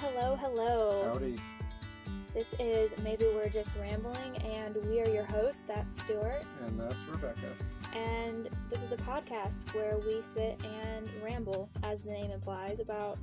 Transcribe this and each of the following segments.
hello, hello. Howdy. This is Maybe We're Just Rambling, and we are your hosts. That's Stuart. And that's Rebecca. And this is a podcast where we sit and ramble, as the name implies, about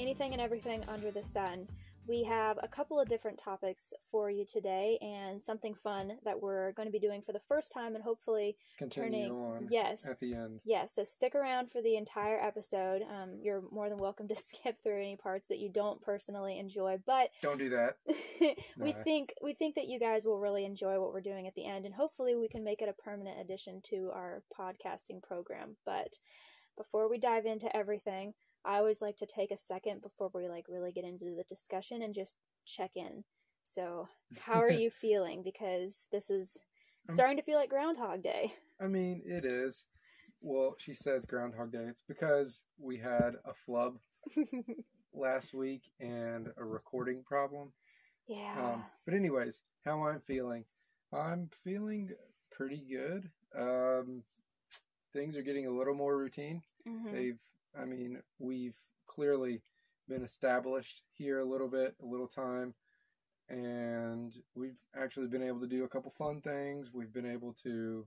anything and everything under the sun. We have a couple of different topics for you today and something fun that we're going to be doing for the first time and hopefully Continue turning. on Yes. at the end. Yes, so stick around for the entire episode. Um, you're more than welcome to skip through any parts that you don't personally enjoy, but Don't do that. we No. think we think that you guys will really enjoy what we're doing at the end, and hopefully we can make it a permanent addition to our podcasting program. But before we dive into everything, I always like to take a second before we like really get into the discussion and just check in. So, how are you feeling? Because this is starting to feel like Groundhog Day. I mean, it is. Well, she says Groundhog Day. It's because we had a flub last week and a recording problem. yeah. Um, but anyways, how I'm feeling? I'm feeling pretty good. Um, things are getting a little more routine. Mhm. They've, I mean, we've clearly been established here a little bit, a little time, and we've actually been able to do a couple fun things. We've been able to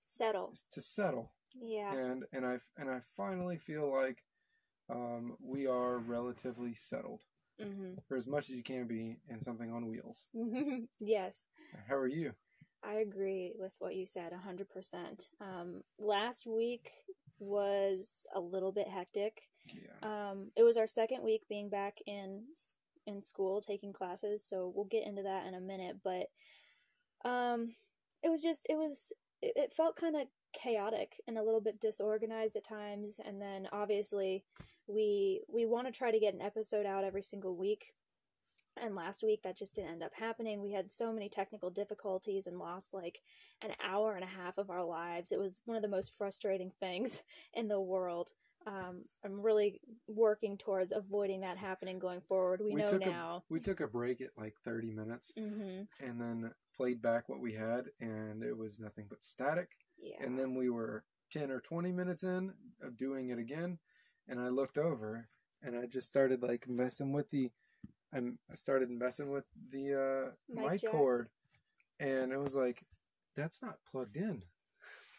Settle. to settle, Yeah. and and I and I finally feel like um, we are relatively settled hmm for as much as you can be in something on wheels. yes. How are you? I agree with what you said 100%. Um, last week was a little bit hectic. Yeah. Um, it was our second week being back in in school taking classes, so we'll get into that in a minute. But um, it was just it was it, it felt kind of chaotic and a little bit disorganized at times. And then obviously we we want to try to get an episode out every single week. And last week that just didn't end up happening. We had so many technical difficulties and lost like an hour and a half of our lives. It was one of the most frustrating things in the world. Um, I'm really working towards avoiding that happening going forward. We, know took now. A, we took a break at like 30 minutes hmm and then played back what we had, and it was nothing but static. Yeah. And then we were 10 or 20 minutes in of doing it again, and I looked over and I just started like messing with the. I'm- I started messing with the uh, Mic mic cord, and it was like, that's not plugged in.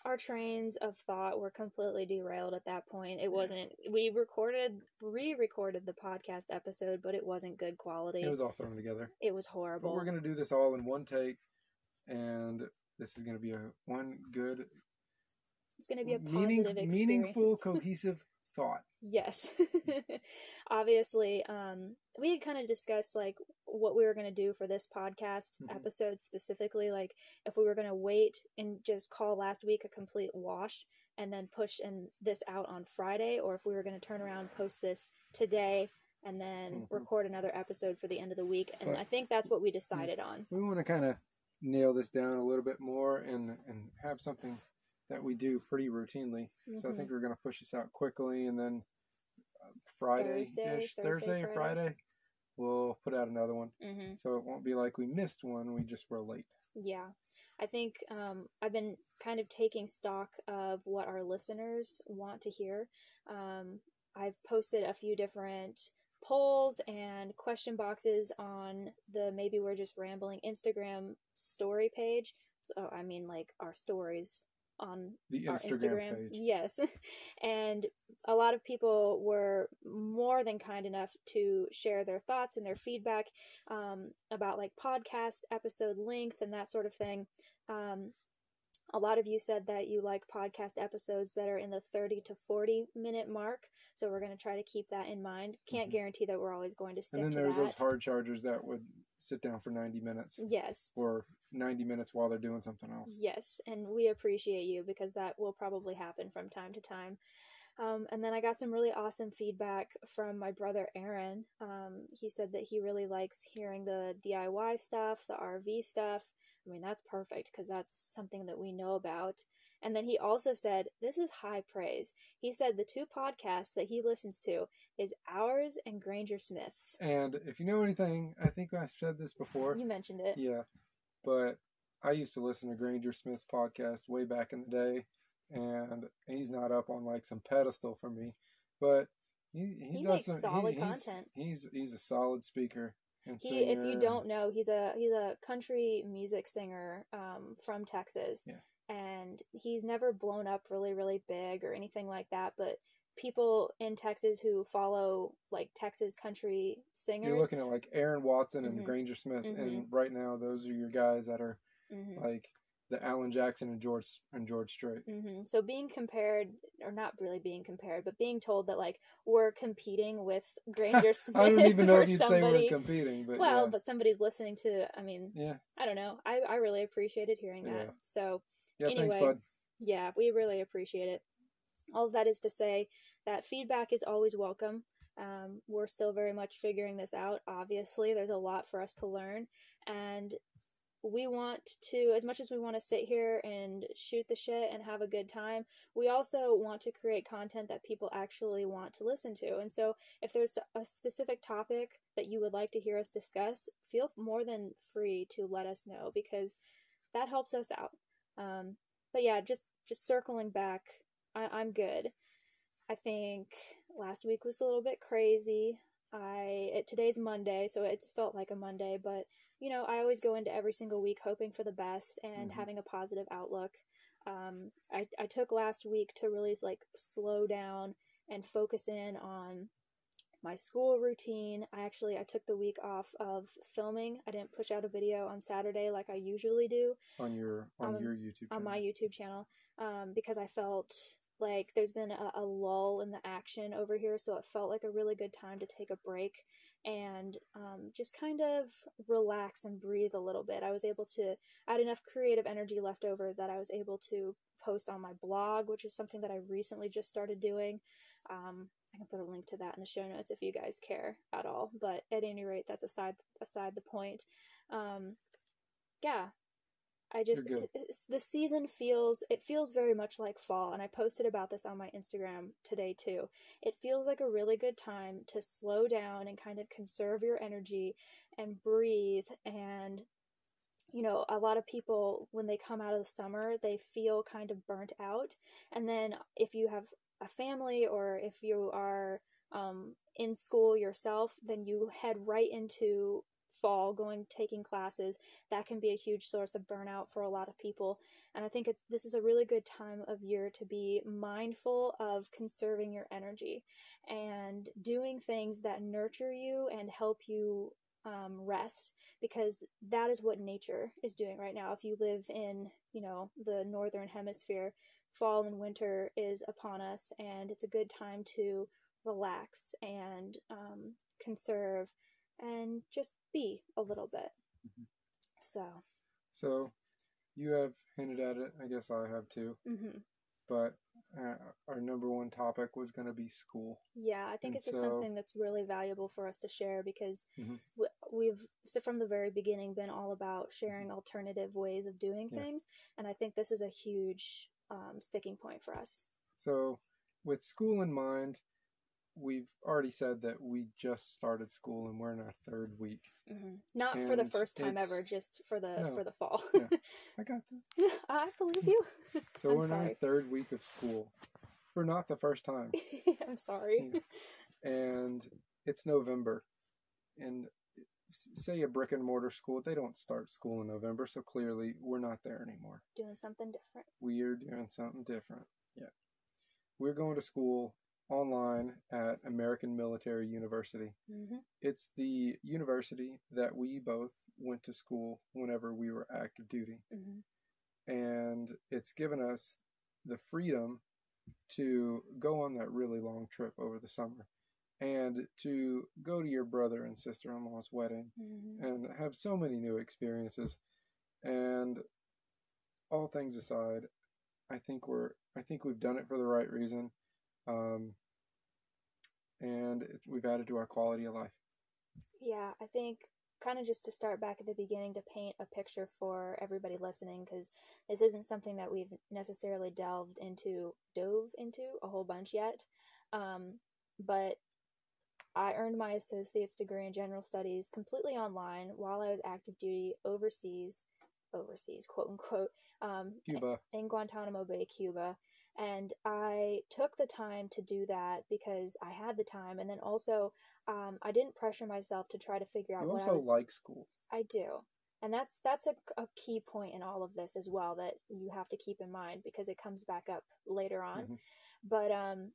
Our trains of thought were completely derailed at that point. It wasn't. We recorded, re-recorded the podcast episode, but it wasn't good quality. It was all thrown together. It was But horrible. we're gonna do this all in one take, and this is gonna be a one good, it's going to be a positive meaningful, cohesive thought. Yes. Obviously, um, we had kind of discussed like what we were going to do for this podcast Mhm. episode specifically, like if we were going to wait and just call last week a complete wash and then push and this out on Friday, or if we were going to turn around, post this today, and then Mhm. record another episode for the end of the week. And But- I think that's what we decided on. we want to kind of nail this down a little bit more and and have something that we do pretty routinely. So I Mhm. think we're gonna push this out quickly, and then uh, Friday Thursday, ish, Thursday, Thursday or Friday. Friday, we'll put out another one. hmm So it won't be like we missed one; we just were late. Yeah. I think um, I've been kind of taking stock of what our listeners want to hear. Um, I've posted a few different polls and question boxes on the Maybe We're Just Rambling Instagram story page. So, I mean, like our stories on The Instagram, Instagram. page. Yes. and a lot of people were more than kind enough to share their thoughts and their feedback um, about like podcast episode length and that sort of thing. Um, a lot of you said that you like podcast episodes that are in the 30 to 40 minute mark. So we're going to try to keep that in mind. Can't Mhm. guarantee that we're always going to stick And then to there's that. those hard chargers that would sit down for 90 minutes yes. or 90 minutes while they're doing something else. Yes, and we appreciate you because that will probably happen from time to time. Um, and then I got some really awesome feedback from my brother Aaron. Um, he said that he really likes hearing the DIY stuff, the RV stuff. I mean, that's perfect because that's something that we know about. And then he also said, This is high praise. He said the two podcasts that he listens to is ours and Granger Smith's. And if you know anything, I think I've said this before. You mentioned it. Yeah, but I used to listen to Granger Smith's podcast way back in the day, and he's not up on like some pedestal for me, but He he, He does some, solid he, he's, content. He's he's a solid speaker and He, singer. if you don't know, he's a he's a country music singer um, from Texas, Yeah. and he's never blown up really really big or anything like that. But people in Texas who follow like Texas country singers, you're looking at like Aaron Watson and Mhm. Granger Smith, Mhm. and right now those are your guys that are Mhm. like the Alan Jackson and George and George Strait. hmm So being compared, or not really being compared, but being told that like we're competing with Granger Smith. I don't even know if you'd say we're competing, but well, yeah. but somebody's listening to. I mean, yeah, I don't know. I I really appreciated hearing that. Yeah. So yeah. Thanks, Anyway. bud. yeah, we really appreciate it. All of that is to say that feedback is always welcome. Um, we're still very much figuring this out. Obviously, there's a lot for us to learn, and we want to, as much as we want to sit here and shoot the shit and have a good time, we also want to create content that people actually want to listen to. And so, if there's a specific topic that you would like to hear us discuss, feel more than free to let us know because that helps us out. Um, but yeah, just just circling back, I, I'm good. I think last week was a little bit crazy. I it, today's Monday, so it's felt like a Monday, but you know, I always go into every single week hoping for the best and Mhm. having a positive outlook. Um, I I took last week to really like slow down and focus in on my school routine. I actually I took the week off of filming. I didn't push out a video on Saturday like I usually do on your on um, your YouTube channel. on my YouTube channel um, because I felt like there's been a, a lull in the action over here, so it felt like a really good time to take a break and um, just kind of relax and breathe a little bit. I was able to, I had enough creative energy left over that I was able to post on my blog, which is something that I recently just started doing. Um, I can put a link to that in the show notes if you guys care at all. But at any rate, that's aside aside the point. Um, yeah, I just You're good. it's- the season feels it feels very much like fall, and I posted about this on my Instagram today too. It feels like a really good time to slow down and kind of conserve your energy and breathe and you know, a lot of people, when they come out of the summer, they feel kind of burnt out. And then if you have a family or if you are um, in school yourself, then you head right into fall going taking classes that can be a huge source of burnout for a lot of people. And i think this is a really good time of year to be mindful of conserving your energy and doing things that nurture you and help you um, rest because that is what nature is doing right now. If you live in you know the northern hemisphere fall and winter is upon us and it's a good time to relax and um, conserve and just be a little bit Mhm. so So you have hinted at it. I guess I have too. mhm. But uh, our number one topic was going to be school. Yeah, I think And it's just so- something that's really valuable for us to share because Mhm. w- we've so from the very beginning been all about sharing alternative ways of doing Yeah. things, and I think this is a huge um, sticking point for us. So with school in mind, we've already said that we just started school and we're in our third week. hmm Not for the first time ever, just for the No. for the fall. Yeah. I got this. I believe you. So I'm we're in our third week of school. For not the first time. I'm sorry. and it's November. And say a brick and mortar school, they don't start school in November, so clearly we're not there anymore. Doing something different. We're doing something different. Yeah. We're going to school online at American Military University. hmm It's the university that we both went to school whenever we were active duty. hmm And it's given us the freedom to go on that really long trip over the summer and to go to your brother and sister in law's wedding hmm and have so many new experiences. And all things aside, I think we're I think we've done it for the right reason. Um, and it's, we've added to our quality of life. Yeah, I think kind of just to start back at the beginning to paint a picture for everybody listening because this isn't something that we've necessarily delved into, dove into a whole bunch yet. Um, but I earned my associate's degree in general studies completely online while I was active duty overseas, overseas, quote unquote, um, Cuba, in Guantanamo Bay, Cuba. And I took the time to do that because I had the time. And then also, um, I didn't pressure myself to try to figure out You what I also was. like school. I do. And that's that's a, a key point in all of this as well that you have to keep in mind because it comes back up later on. Mhm. But um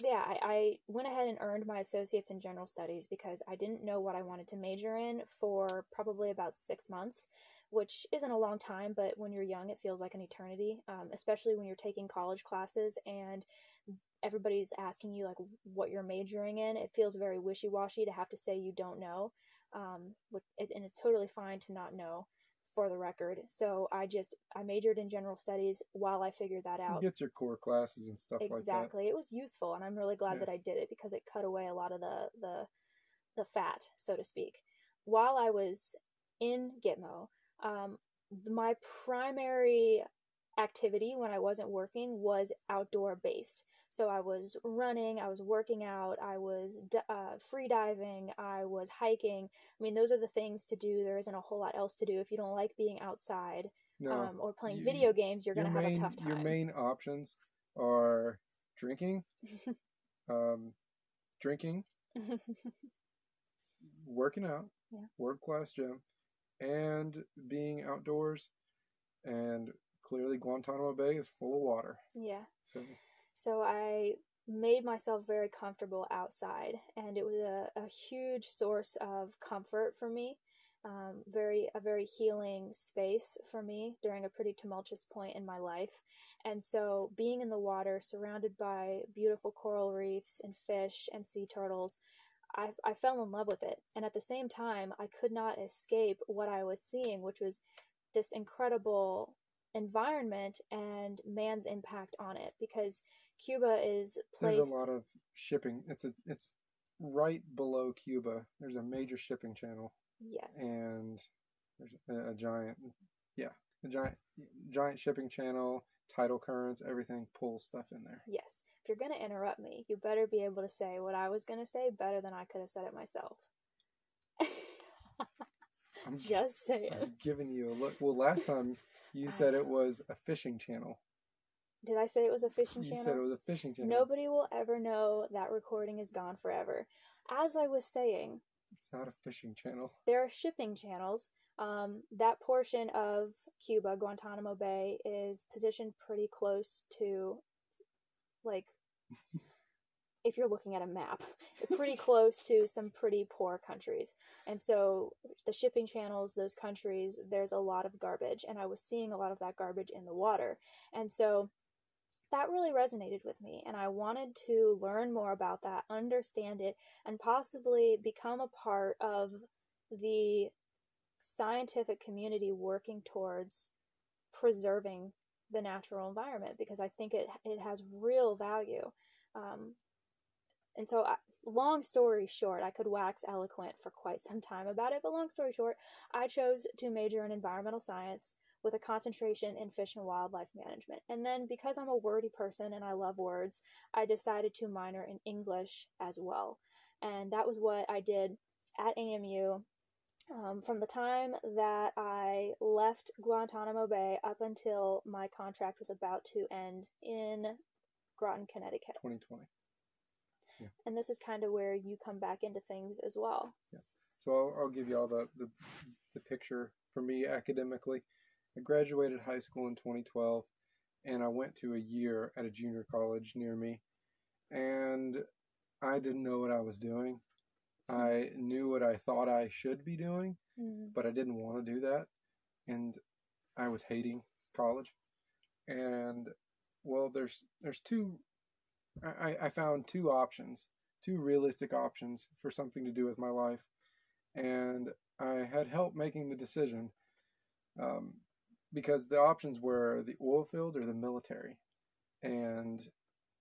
yeah, I, I went ahead and earned my associates in general studies because I didn't know what I wanted to major in for probably about six months, which isn't a long time, but when you're young, it feels like an eternity, um, especially when you're taking college classes and everybody's asking you like what you're majoring in. It feels very wishy washy to have to say you don't know, um, and it's totally fine to not know for the record. So I just I majored in general studies while I figured that You out. get your core classes and stuff like that. Exactly. It was useful and I'm really glad Yeah. that I did it because it cut away a lot of the the the fat, so to speak. While I was in Gitmo, um, my primary activity when I wasn't working was outdoor based. So I was running, I was working out, I was uh, free diving, I was hiking. I mean, those are the things to do. There isn't a whole lot else to do if you don't like being outside No, um, or playing you- video games. You're your going to have main a tough time. your main options are drinking, um, drinking, working out, Yeah. world class gym, and being outdoors. And clearly, Guantanamo Bay is full of water. yeah. So So I made myself very comfortable outside, and it was a, a huge source of comfort for me. Um, very a very healing space for me during a pretty tumultuous point in my life, and so being in the water, surrounded by beautiful coral reefs and fish and sea turtles, I, I fell in love with it. And at the same time, I could not escape what I was seeing, which was this incredible environment and man's impact on it because Cuba is there's a lot of shipping. It's a it's right below Cuba. There's a major shipping channel, yes and there's a, a giant, yeah, a giant giant shipping channel. Tidal currents, everything pulls stuff in there. yes if you're going to interrupt me you better be able to say what I was going to say better than I could have said it myself I'm just saying I'm giving you a look. Well, last time you said it was a fishing channel. Did I say it was a fishing You channel said it was a fishing channel. nobody will ever know that recording is gone forever as I was saying It's not a fishing channel. there are shipping channels. Um, that portion of Cuba, Guantanamo Bay, is positioned pretty close to, like, if you're looking at a map, pretty close to some pretty poor countries. And so the shipping channels, those countries, there's a lot of garbage. And I was seeing a lot of that garbage in the water. And so that really resonated with me. And I wanted to learn more about that, understand it, and possibly become a part of the scientific community working towards preserving the natural environment because I think it it has real value. Um, and so, I, long story short, I could wax eloquent for quite some time about it. But long story short, I chose to major in environmental science with a concentration in fish and wildlife management. And then, because I'm a wordy person and I love words, I decided to minor in English as well. And that was what I did at AMU um, from the time that I left Guantanamo Bay up until my contract was about to end in Groton, Connecticut. 2020. Yeah. And this is kind of where you come back into things as well. Yeah. So I'll, I'll give you all the, the the picture for me academically. I graduated high school in 2012, and I went to a year at a junior college near me, and I didn't know what I was doing. I knew what I thought I should be doing, Mm. but I didn't want to do that, and I was hating college. And well, there's there's two. I, I found two options, two realistic options for something to do with my life, and I had help making the decision, um, because the options were the oil field or the military, and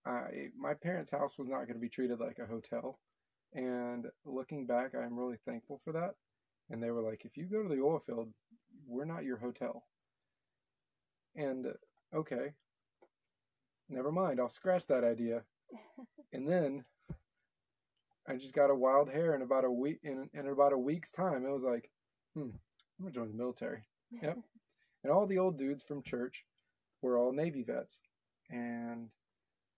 I my parents' house was not going to be treated like a hotel, and looking back, I'm really thankful for that. And they were like, if you go to the oil field, we're not your hotel. And okay, never mind, I'll scratch that idea. and then I just got a wild hair in about a week in, in about a week's time. It was like, hmm, I'm gonna join the military. Yep. And all the old dudes from church were all Navy vets. and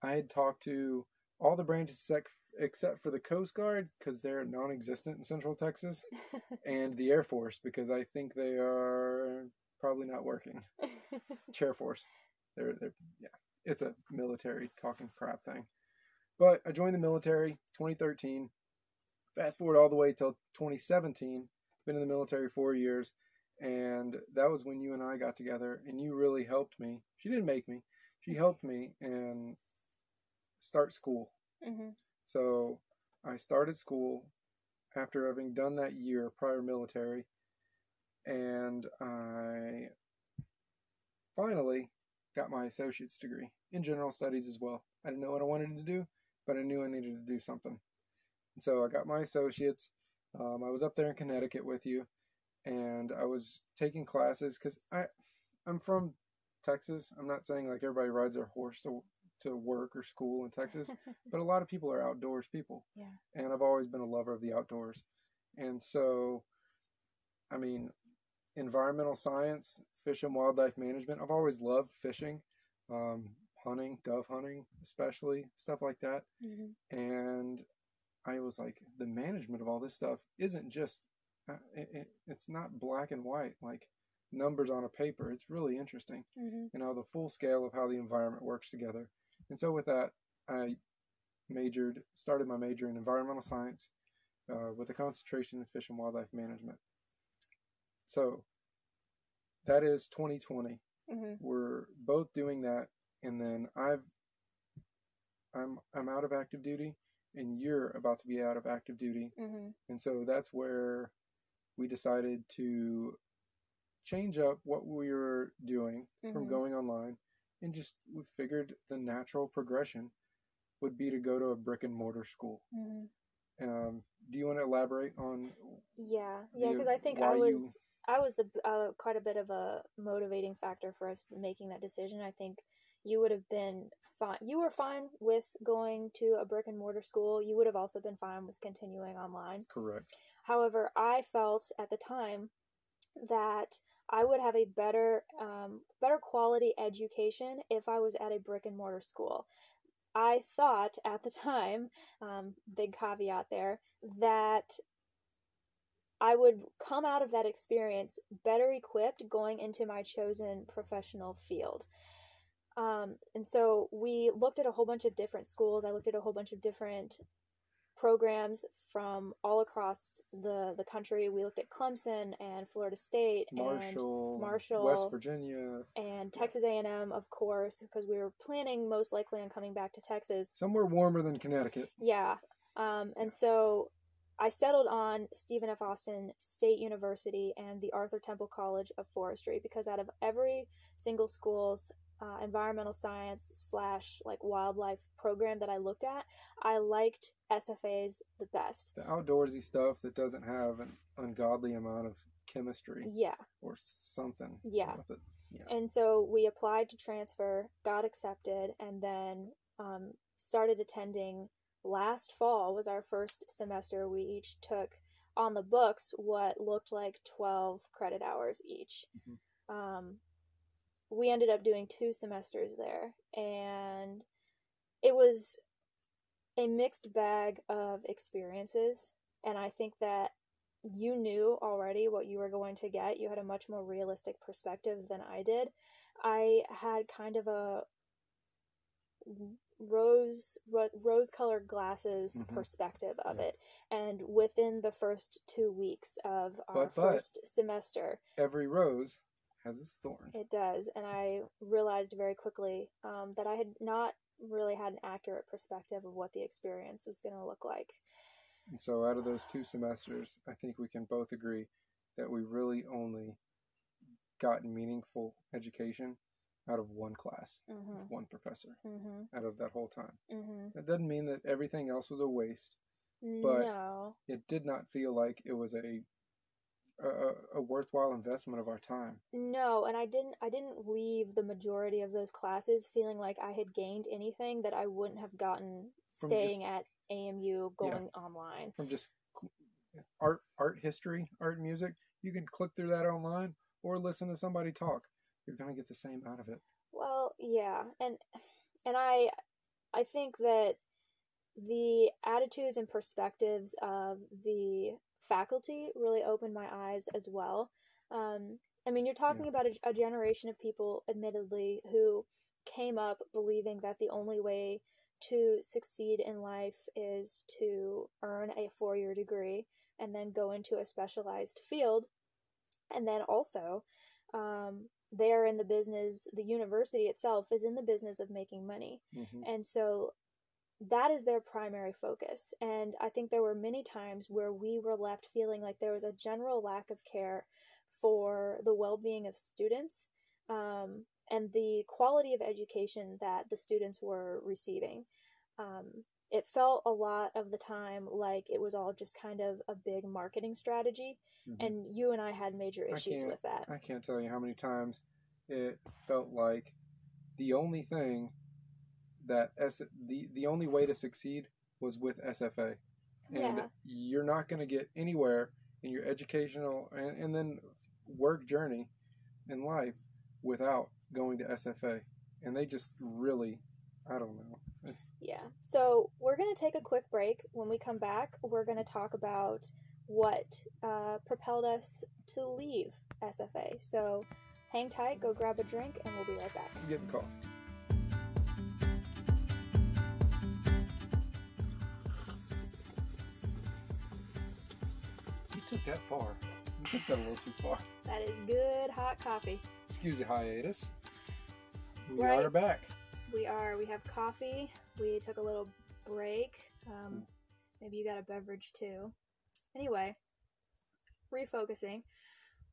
I had talked to all the branches sec- except for the Coast Guard because they're non-existent in Central Texas, and the Air Force because I think they are probably not working. Chair Force, they're they're yeah, it's a military talking crap thing. But I joined the military 2013. Fast forward all the way till 2017. Been in the military four years, and that was when you and I got together, and you really helped me. She didn't make me. She helped me and start school. hmm So I started school after having done that year prior military, and I finally got my associate's degree in general studies as well. I didn't know what I wanted to do, but I knew I needed to do something. And so I got my associates. Um, I was up there in Connecticut with you, and I was taking classes because I, I'm from Texas. I'm not saying like everybody rides their horse to to work or school in Texas, but a lot of people are outdoors people. Yeah. And I've always been a lover of the outdoors. And so, I mean, environmental science, fish and wildlife management, I've always loved fishing, um, hunting, dove hunting, especially, stuff like that. hmm And I was like, the management of all this stuff isn't just, it, it, it's not black and white, like numbers on a paper. It's really interesting hmm you know the full scale of how the environment works together. And so with that i majored started my major in environmental science uh, with a concentration in fish and wildlife management. So that is 2020 hmm we're both doing that and then i've i'm i'm out of active duty and you're about to be out of active duty. Hmm and so that's where we decided to change up what we were doing from Mhm. going online and just we figured the natural progression would be to go to a brick and mortar school. hmm Um, do you want to elaborate on Yeah, yeah, because I think I you- was I was the uh, quite a bit of a motivating factor for us making that decision. I think you would have been fine. You were fine with going to a brick and mortar school. You would have also been fine with continuing online. correct? However, I felt at the time that I would have a better um, better quality education if I was at a brick and mortar school. I thought at the time, um, big caveat there, that I would come out of that experience better equipped going into my chosen professional field. Um, and so we looked at a whole bunch of different schools. I looked at a whole bunch of different programs from all across the the country. We looked at Clemson and Florida State Marshall, Marshall- West Virginia, and and Texas A&M, of course, because we were planning most likely on coming back to Texas. somewhere warmer than Connecticut. Yeah. Um, and so I settled on Stephen F. Austin State University and the Arthur Temple College of Forestry because out of every single school's uh, environmental science slash like wildlife program that I looked at, I liked SFA's the best. The outdoorsy stuff that doesn't have an ungodly amount of chemistry Yeah. or something. Yeah. Yeah. And so we applied to transfer, got accepted, and then um, started attending. Last fall was our first semester. We each took on the books what looked like 12 credit hours each. Mhm. Um, we ended up doing two semesters there, and it was a mixed bag of experiences. And I think that you knew already what you were going to get. You had a much more realistic perspective than I did. I had kind of a rose rose colored glasses Mhm. perspective of Yeah. it and within the first two weeks of our But- but- first semester Every rose has its thorn. it does and i realized very quickly um, that i had not really had an accurate perspective of what the experience was going to look like And so, out of those two semesters, I think we can both agree that we really only got meaningful education out of one class, hmm with one professor, hmm out of that whole time. hmm That doesn't mean that everything else was a waste. But- no It did not feel like it was a a, a worthwhile investment of our time. No, and I didn't I didn't leave the majority of those classes feeling like I had gained anything that I wouldn't have gotten From staying just- at AMU going online. From just art, art history, art music, you can click through that online or listen to somebody talk. You're gonna get the same out of it. Well, yeah, and and I I think that the attitudes and perspectives of the faculty really opened my eyes as well. Um, I mean, you're talking Yeah. about a, a generation of people, admittedly, who came up believing that the only way to succeed in life is to earn a four year degree and then go into a specialized field. And then also, um, they're in the business, the university itself is in the business of making money. hmm And so that is their primary focus. And I think there were many times where we were left feeling like there was a general lack of care for the well being of students um, and the quality of education that the students were receiving. Um, it felt a lot of the time like it was all just kind of a big marketing strategy. hmm And you and I had major issues with that. I can't tell you how many times it felt like the only thing that S the the only way to succeed was with SFA, and Yeah. you're not going to get anywhere in your educational and, and then work journey in life without going to SFA, and they just really, I don't know. It's, Yeah. So we're going to take a quick break. When we come back, we're going to talk about what uh, propelled us to leave SFA. So hang tight, go grab a drink, and we'll be right back. get the coffee. You took that far. You took that a little too far. That is good hot coffee. Excuse the hiatus. We Right. are back. We are. We have coffee. We took a little break. Um, maybe you got a beverage too. Anyway, refocusing.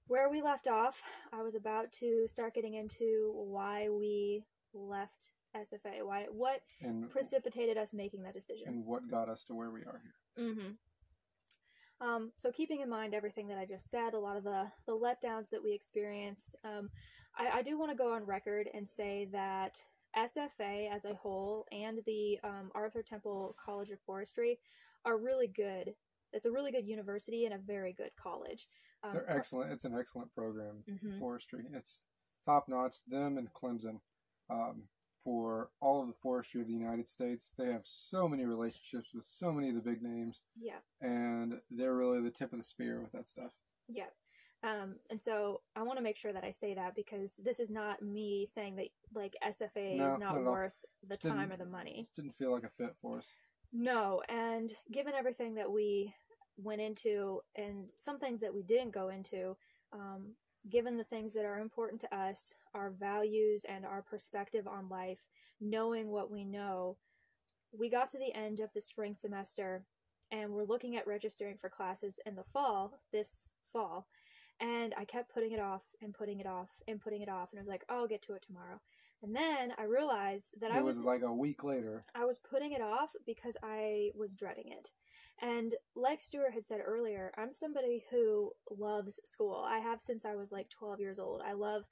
Where we left off, I was about to start getting into why we left SFA. Why what And precipitated us making that decision. and what got us to where we are here. Mm-hmm. Um, so keeping in mind everything that I just said, a lot of the the letdowns that we experienced, um, I, I do want to go on record and say that SFA as a whole and the um, Arthur Temple College of Forestry are really good. It's a really good university and a very good college. Um, They're excellent. It's an excellent program. Mhm. Forestry. It's top notch. Them and Clemson. Um, for all of the forestry of the United States, they have so many relationships with so many of the big names, Yeah, and they're really the tip of the spear with that stuff. yeah. Um, and so I want to make sure that I say that because this is not me saying that like SFA No, is not not at all. worth the Just time or the money. Just didn't feel like a fit for us. No, and given everything that we went into and some things that we didn't go into, um, given the things that are important to us, our values and our perspective on life, knowing what we know, we got to the end of the spring semester and we're looking at registering for classes in the fall, this fall. And I kept putting it off and putting it off and putting it off. And I was like, oh, I'll get to it tomorrow. And then I realized that I It was like a week later. I was putting it off because I was dreading it. And like Stuart had said earlier, I'm somebody who loves school. I have since I was like 12 years old. I love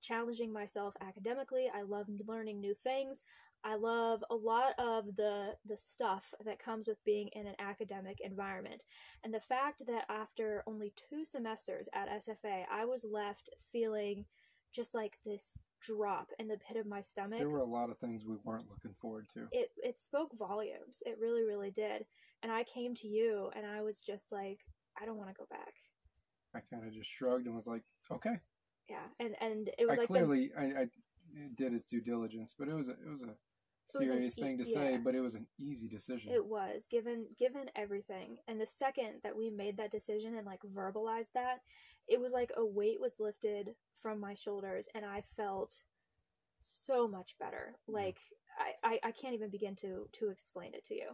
challenging myself academically. I love learning new things. I love a lot of the the stuff that comes with being in an academic environment. And the fact that after only 2 semesters at SFA, I was left feeling just like this drop in the pit of my stomach There were a lot of things we weren't looking forward to. it it spoke volumes. It really, really did. And I came to you, and I was just like, I don't want to go back. I kind of just shrugged and was like, okay. Yeah, and and it was I like the- clearly I, I did his due diligence, but it was a, it was a serious thing to say, but it was an easy decision. it was given given everything. And the second that we made that decision and like verbalized that, it was like a weight was lifted from my shoulders, and I felt so much better. Like I, I, I can't even begin to to explain it to you.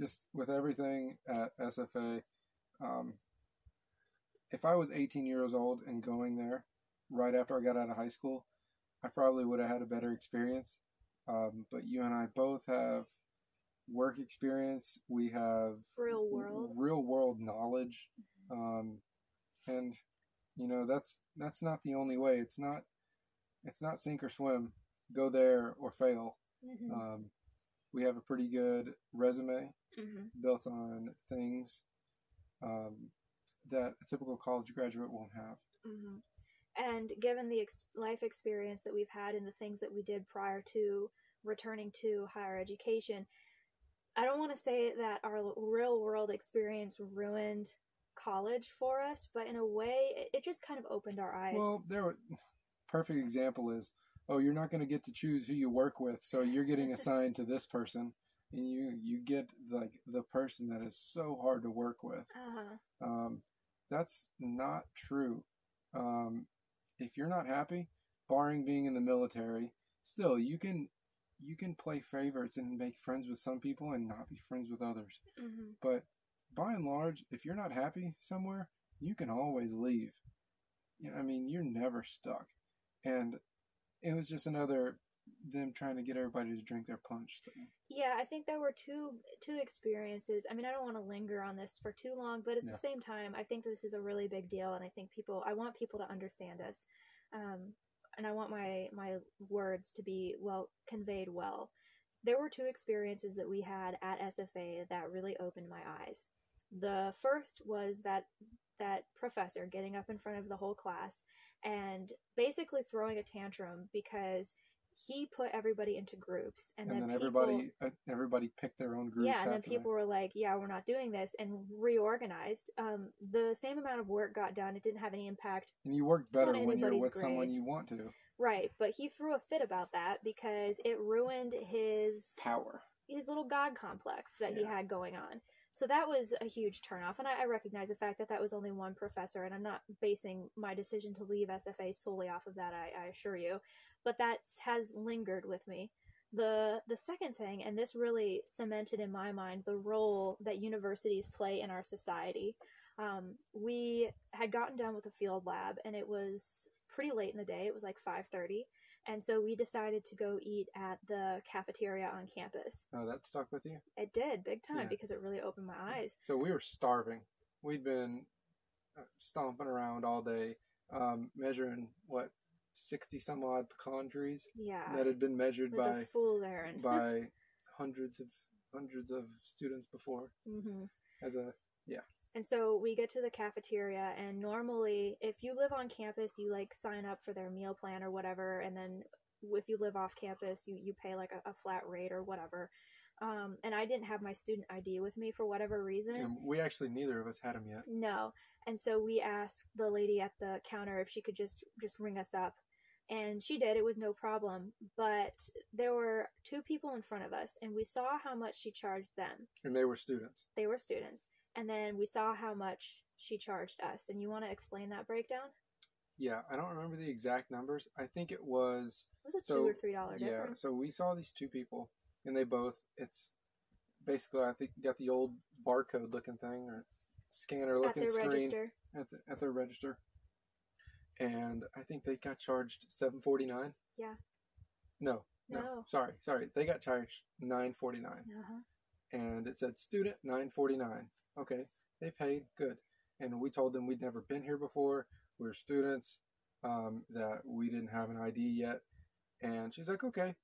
just with everything at SFA, um, if I was 18 years old and going there right after I got out of high school, I probably would have had a better experience. Um, but you and I both have work experience. We have Real world. real world knowledge, um, and you know that's that's not the only way. It's not it's not sink or swim. Go there or fail. hmm Um, we have a pretty good resume hmm built on things um, that a typical college graduate won't have. hmm And given the ex- life experience that we've had and the things that we did prior to returning to higher education. I don't want to say that our real world experience ruined college for us, but in a way, it, it just kind of opened our eyes. Well, there were perfect example is oh you're not going to get to choose who you work with, so you're getting assigned to this person, and you you get like the person that is so hard to work with. uh, Um, that's not true. Um, if you're not happy, barring being in the military, still you can you can play favorites and make friends with some people and not be friends with others. mhm. But by and large, if you're not happy somewhere, you can always leave. Yeah, I mean, you're never stuck. And it was just another them trying to get everybody to drink their punch thing. Yeah, I think there were two two experiences. I mean, I don't want to linger on this for too long, but at Yeah. the same time, I think this is a really big deal, and I think people, I want people to understand this, um, and I want my my words to be well conveyed well. There were two experiences that we had at SFA that really opened my eyes. The first was that that professor getting up in front of the whole class and basically throwing a tantrum because he put everybody into groups and, And, then, people, everybody uh, everybody picked their own groups. yeah and then after that. people were like yeah we're not doing this and reorganized um, the same amount of work got done it didn't have any impact and you work better when you're with someone you want to. right but he threw a fit about that because it ruined his Power. his little god complex that he had going on so that was a huge turnoff and I, I recognize the fact that that was only one professor and i'm not basing my decision to leave sfa solely off of that i, I assure you but that has lingered with me. The the second thing and this really cemented in my mind the role that universities play in our society. Um, we had gotten done with a field lab and it was pretty late in the day it was like 5.30 and so we decided to go eat at the cafeteria on campus Oh, that stuck with you. it did big time Yeah. because it really opened my eyes So we were starving. We'd been uh, stomping around all day, um, measuring what sixty some odd pecan trees yeah that had been measured by a fool's errand by hundreds of hundreds of students before. hmm As a And so we get to the cafeteria, and normally, if you live on campus, you like sign up for their meal plan or whatever, and then if you live off campus, you you pay like a, a flat rate or whatever. Um, and I didn't have my student ID with me for whatever reason. and we actually neither of us had them yet. No. And so we asked the lady at the counter if she could just just ring us up. And she did. It was no problem. But there were two people in front of us and we saw how much she charged them. And they were students. They were students. And then we saw how much she charged us. And you want to explain that breakdown? Yeah, I don't remember the exact numbers. I think it was It was a So, 2 or 3 dollar yeah. difference. So we saw these two people, and they both. It's basically I think got the old barcode looking thing or scanner looking screen register. at the, at their register, and I think they got charged seven forty nine. Yeah. No, no, No. sorry, sorry. They got charged nine forty nine, Uh-huh. and it said student nine forty nine. Okay, they paid good, and we told them we'd never been here before. We were students, um, that we didn't have an ID yet, and she's like, okay.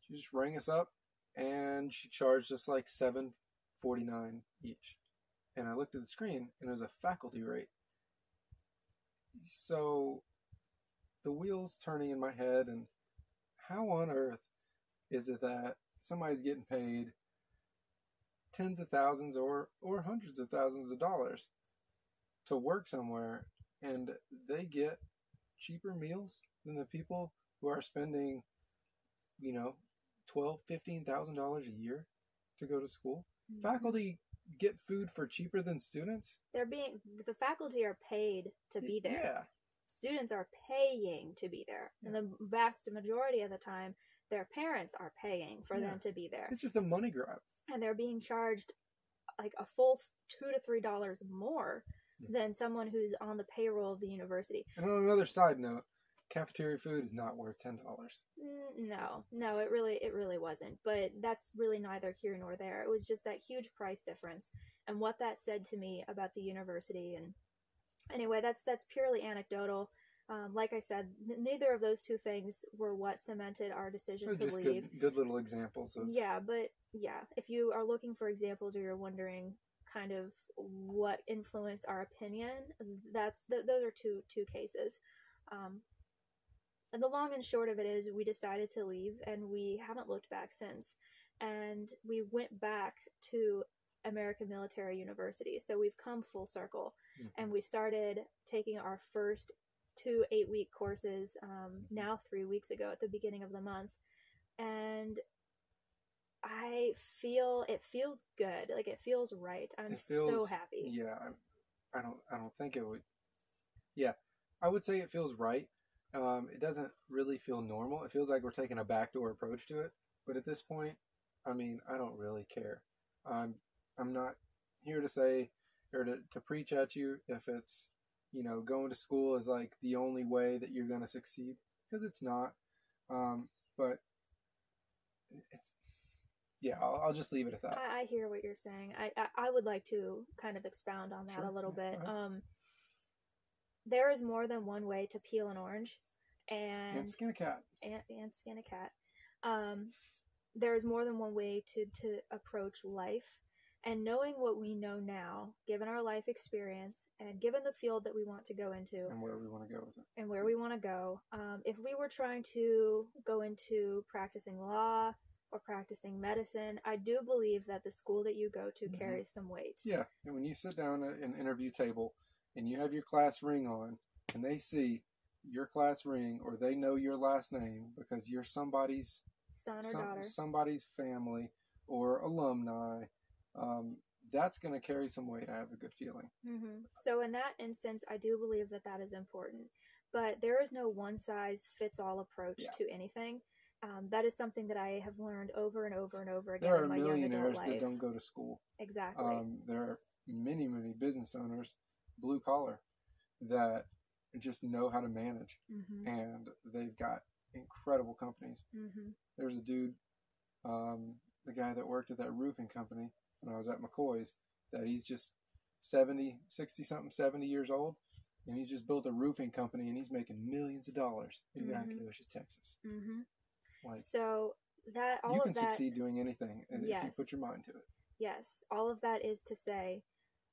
She just rang us up, and she charged us like seven forty nine each. And I looked at the screen, and it was a faculty rate. So, the wheels turning in my head, and how on earth is it that somebody's getting paid tens of thousands or or hundreds of thousands of dollars to work somewhere, and they get cheaper meals than the people who are spending, you know, twelve, fifteen thousand dollars a year to go to school. Mhm. Faculty get food for cheaper than students. They're being the faculty are paid to be there. Yeah, students are paying to be there and the vast majority of the time their parents are paying for Yeah. them to be there it's just a money grab. and they're being charged like a full two to three dollars more Yeah. than someone who's on the payroll of the university And on another side note, cafeteria food is not worth ten dollars. No no it really it really wasn't but that's really neither here nor there it was just that huge price difference and what that said to me about the university and anyway that's that's purely anecdotal um, like i said n- neither of those two things were what cemented our decision to just leave good, good little examples of yeah but yeah if you are looking for examples or you're wondering kind of what influenced our opinion that's th- those are two two cases um, and the long and short of it is we decided to leave and we haven't looked back since. And we went back to American Military University. So we've come full circle Mhm. and we started taking our first two eight week courses um, now three weeks ago at the beginning of the month. And I feel it feels good. Like it feels right. I'm It so happy. Yeah, I, I don't. I don't think it would. Yeah, I would say it feels right. Um, it doesn't really feel normal. It feels like we're taking a backdoor approach to it. But at this point, I mean, I don't really care. I'm. I'm not here to say or to, to preach at you if it's you know going to school is like the only way that you're going to succeed because it's not. Um, but it's yeah. I'll, I'll just leave it at that. I, I hear what you're saying. I, I I would like to kind of expound on that Sure. a little Yeah, bit. Um, there is more than one way to peel an orange, and and skin a cat. and, and skin a cat. Um, there is more than one way to to approach life, and knowing what we know now, given our life experience, and given the field that we want to go into, and where we want to go with it. and where we want to go. Um, if we were trying to go into practicing law or practicing medicine, I do believe that the school that you go to Mhm. carries some weight. Yeah, and when you sit down at an interview table and you have your class ring on, and they see your class ring or they know your last name because you're somebody's Son or some- daughter. somebody's family or alumni, um, that's going to carry some weight. I have a good feeling. hmm So in that instance, I do believe that that is important. But there is no one size fits all approach Yeah. to anything. Um, that is something that I have learned over and over and over again There are in my young adult millionaires that don't go to school. Exactly. Um, there are many, many business owners, blue collar, that just know how to manage, hmm and they've got incredible companies. hmm there's a dude, um, the guy that worked at that roofing company when I was at McCoy's, that he's just 70, 60 something, 70 years old, and he's just built a roofing company and he's making millions of dollars in Mhm. Nacogdoches, Texas. hmm Like, So that all you of can that. succeed doing anything if you put your mind to it. Yes, all of that is to say,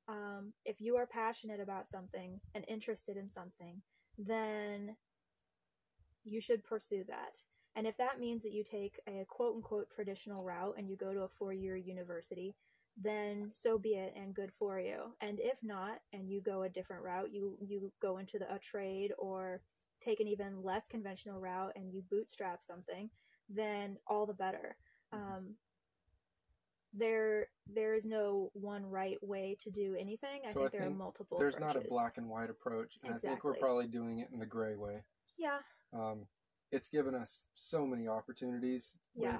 um, if you are passionate about something and interested in something, then you should pursue that. And if that means that you take a quote unquote traditional route and you go to a four year university, then so be it and good for you. And if not, and you go a different route, you, you go into the, a trade or take an even less conventional route and you bootstrap something, then all the better. Um, there there is no one right way to do anything. I So think I there are multiple. There's approaches. not a black and white approach, and I think we're probably doing it in the gray way. Yeah, Um, it's given us so many opportunities. yeah,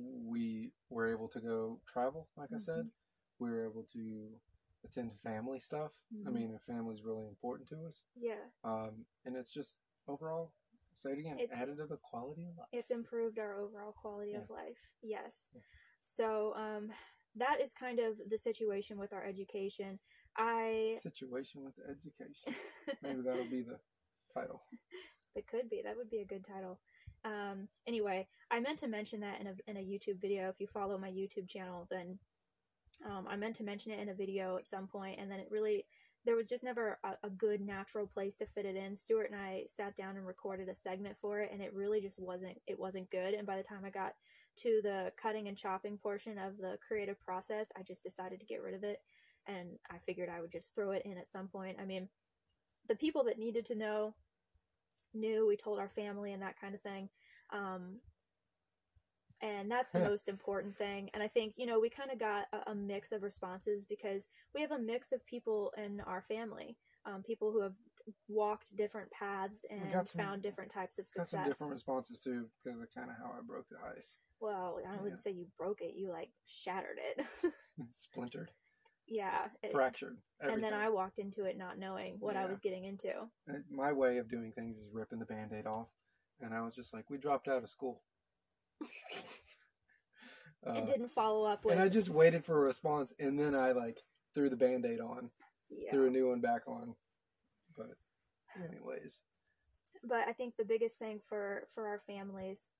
we were able to go travel, like I said. Mhm. We were able to attend family stuff. I Mhm. mean, and family's really important to us. yeah. Um, and it's just overall, say it again, It's- added to the quality of life. It's improved our overall quality of life. Yes. Yeah. So um, that is kind of the situation with our education. I Situation with education. Maybe that'll be the title. It could be. That would be a good title. Um, anyway, I meant to mention that in a in a YouTube video. If you follow my YouTube channel, then um, I meant to mention it in a video at some point, and then it really there was just never a, a good natural place to fit it in. Stuart and I sat down and recorded a segment for it, and it really just wasn't it wasn't good. And by the time I got to the cutting and chopping portion of the creative process, I just decided to get rid of it, and I figured I would just throw it in at some point. I mean, the people that needed to know knew. We told our family and that kind of thing. Um, and that's the most important thing. And I think, you know, we kind of got a, a mix of responses because we have a mix of people in our family, um, people who have walked different paths and some- found different types of success. Got some different responses too, because of kind of how I broke the ice. Well, I wouldn't say you broke it, you like shattered it. Splintered, yeah. it- fractured. and then I walked into it not knowing what I was getting into. Uh, My way of doing things is ripping the band aid off. And I was just like, we dropped out of school. Uh, and didn't follow up with and I just waited for a response, and then I like threw the band aid on, yeah. threw a new one back on. But, anyways, but I think the biggest thing for for our families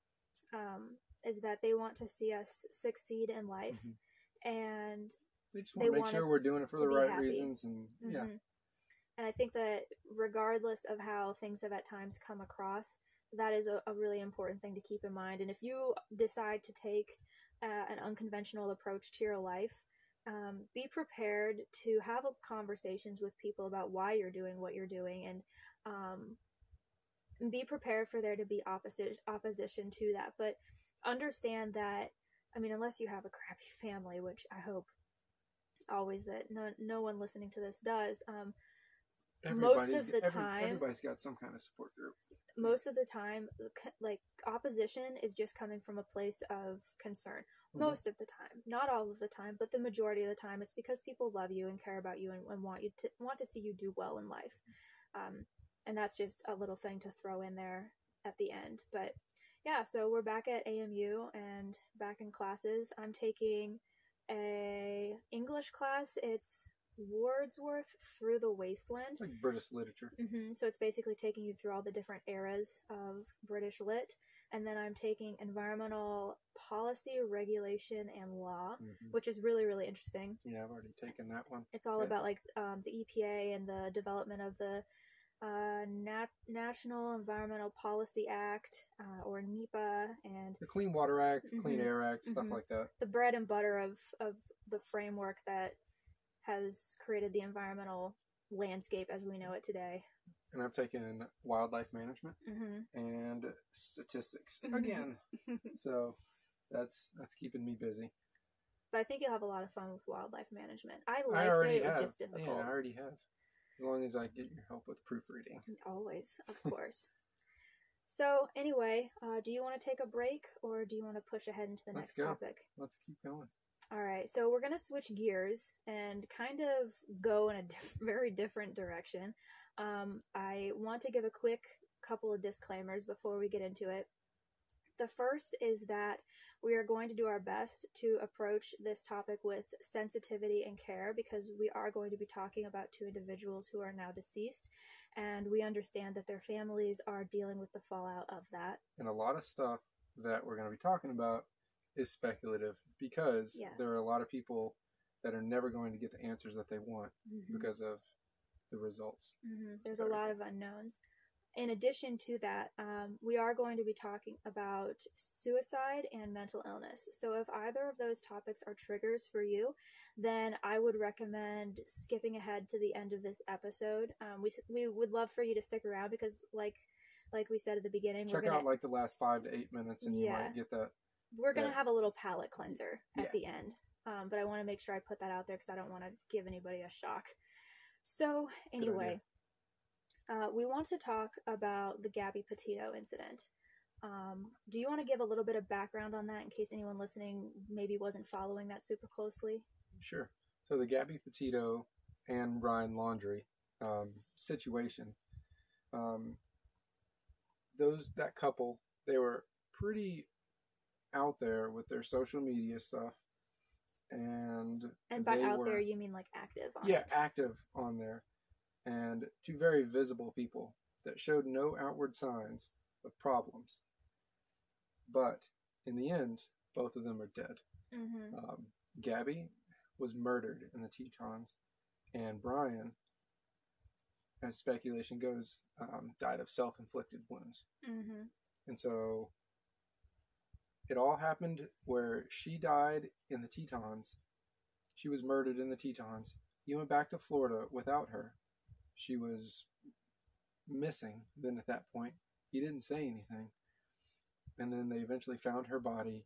um, is that they want to see us succeed in life, mhm. and they just They want to make sure we're doing it for the right happy. reasons, and yeah, mhm. and I think that regardless of how things have at times come across, that is a, a really important thing to keep in mind. And if you decide to take uh, an unconventional approach to your life, um, be prepared to have conversations with people about why you're doing what you're doing and um, be prepared for there to be opposite opposition to that but understand that i mean unless you have a crappy family which i hope always that no, no one listening to this does. Um, most of the every, time everybody's got some kind of support group. Most of the time like opposition is just coming from a place of concern. Mm-hmm. most of the time. Not all of the time but the majority of the time it's because people love you and care about you and, and want you to want to see you do well in life. Um, and that's just a little thing to throw in there at the end. But yeah so we're back at amu and back in classes. I'm taking a english class it's wordsworth through the wasteland it's like british literature mm-hmm. so it's basically taking you through all the different eras of british lit and then i'm taking environmental policy regulation and law mm-hmm. which is really really interesting yeah i've already taken that one it's all yeah. about like um, the epa and the development of the uh, Nat- National Environmental Policy Act, uh, or NEPA, and the Clean Water Act, mm-hmm. Clean Air Act, stuff mm-hmm. like that. The bread and butter of, of the framework that has created the environmental landscape as we know it today. And I've taken wildlife management mm-hmm. and statistics mm-hmm. again. so that's that's keeping me busy. But I think you'll have a lot of fun with wildlife management. I like I it. It's just difficult. Yeah, I already have. As long as I get your help with proofreading. Always, of course. so, anyway, uh, do you want to take a break or do you want to push ahead into the Let's next go. topic? Let's keep going. All right, so we're going to switch gears and kind of go in a diff- very different direction. Um, I want to give a quick couple of disclaimers before we get into it. The first is that we are going to do our best to approach this topic with sensitivity and care because we are going to be talking about two individuals who are now deceased, and we understand that their families are dealing with the fallout of that. And a lot of stuff that we're going to be talking about is speculative because yes. there are a lot of people that are never going to get the answers that they want mm-hmm. because of the results. Mm-hmm. There's a lot of unknowns in addition to that, um, we are going to be talking about suicide and mental illness. So, if either of those topics are triggers for you, then I would recommend skipping ahead to the end of this episode. Um, we we would love for you to stick around because, like like we said at the beginning, check gonna, out like the last five to eight minutes, and you might get that. We're gonna have a little palate cleanser at yeah. the end, um, but I want to make sure I put that out there because I don't want to give anybody a shock. So anyway uh, we want to talk about the Gabby Petito incident. Um, do you want to give a little bit of background on that in case anyone listening maybe wasn't following that super closely? Sure. So the Gabby Petito and Brian Laundrie um, situation, um, those that couple, they were pretty out there with their social media stuff, and and by out were, there you mean like active? yeah, it. active on there and two very visible people that showed no outward signs of problems. But in the end, both of them are dead. Mm-hmm. Um, Gabby was murdered in the Tetons, and Brian, as speculation goes, um, died of self inflicted wounds. Mm-hmm. And so it all happened where she died in the Tetons. She was murdered in the Tetons. He went back to Florida without her she was missing. Then at that point, he didn't say anything. And then they eventually found her body.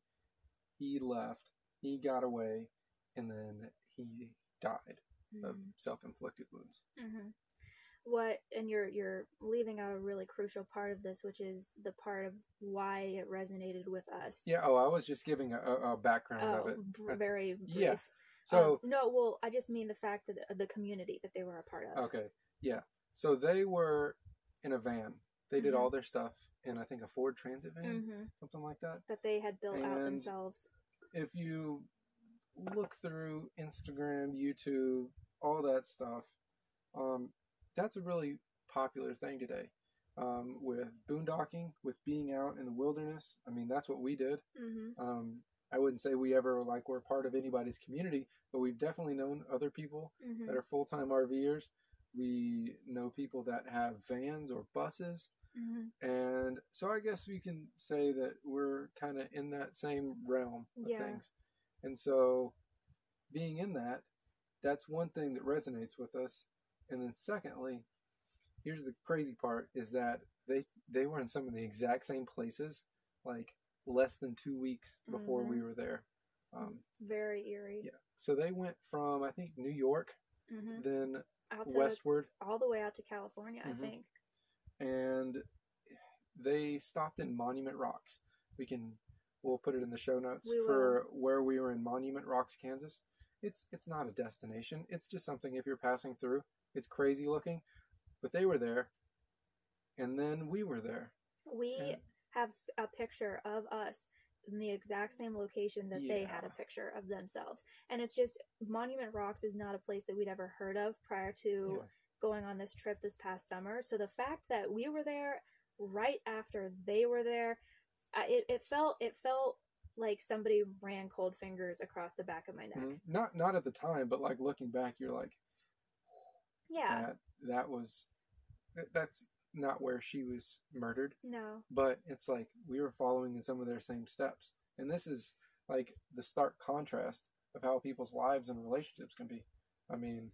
He left. He got away, and then he died mm-hmm. of self-inflicted wounds. Mm-hmm. What and you're you're leaving out a really crucial part of this, which is the part of why it resonated with us. Yeah. Oh, I was just giving a, a background oh, of it. Very brief. Yeah. So um, no, well, I just mean the fact that the community that they were a part of. Okay. Yeah. So they were in a van. They did mm-hmm. all their stuff in I think a Ford Transit van, mm-hmm. something like that. That they had built and out themselves. If you look through Instagram, YouTube, all that stuff, um, that's a really popular thing today. Um, with boondocking, with being out in the wilderness. I mean, that's what we did. Mm-hmm. Um, I wouldn't say we ever like were part of anybody's community, but we've definitely known other people mm-hmm. that are full time RVers We know people that have vans or buses. hmm And so I guess we can say that we're kind of in that same realm of Yeah. things. And so being in that, that's one thing that resonates with us. And then secondly, here's the crazy part is that they they were in some of the exact same places like less than 2 weeks before we Mhm. were there. Um, Very eerie. yeah. So they went from I think New York, hmm then Out to westward all the way out to California, Mhm. I think. and they stopped in Monument Rocks. We can we'll put it in the show notes We for where we were in Monument Rocks, Kansas. It's it's not a destination. It's just something if you're passing through. It's crazy looking, but they were there, and then we were there. We And- have a picture of us in the exact same location that they had a picture of themselves. And it's just Monument Rocks is not a place that we'd ever heard of prior to Yeah. going on this trip this past summer. So the fact that we were there right after they were there, it, it felt it felt like somebody ran cold fingers across the back of my neck. Mhm. Not not at the time, but like looking back, you're like Yeah. that. That was that's not where she was murdered. No. but it's like we were following in some of their same steps and this is like the stark contrast of how people's lives and relationships can be i mean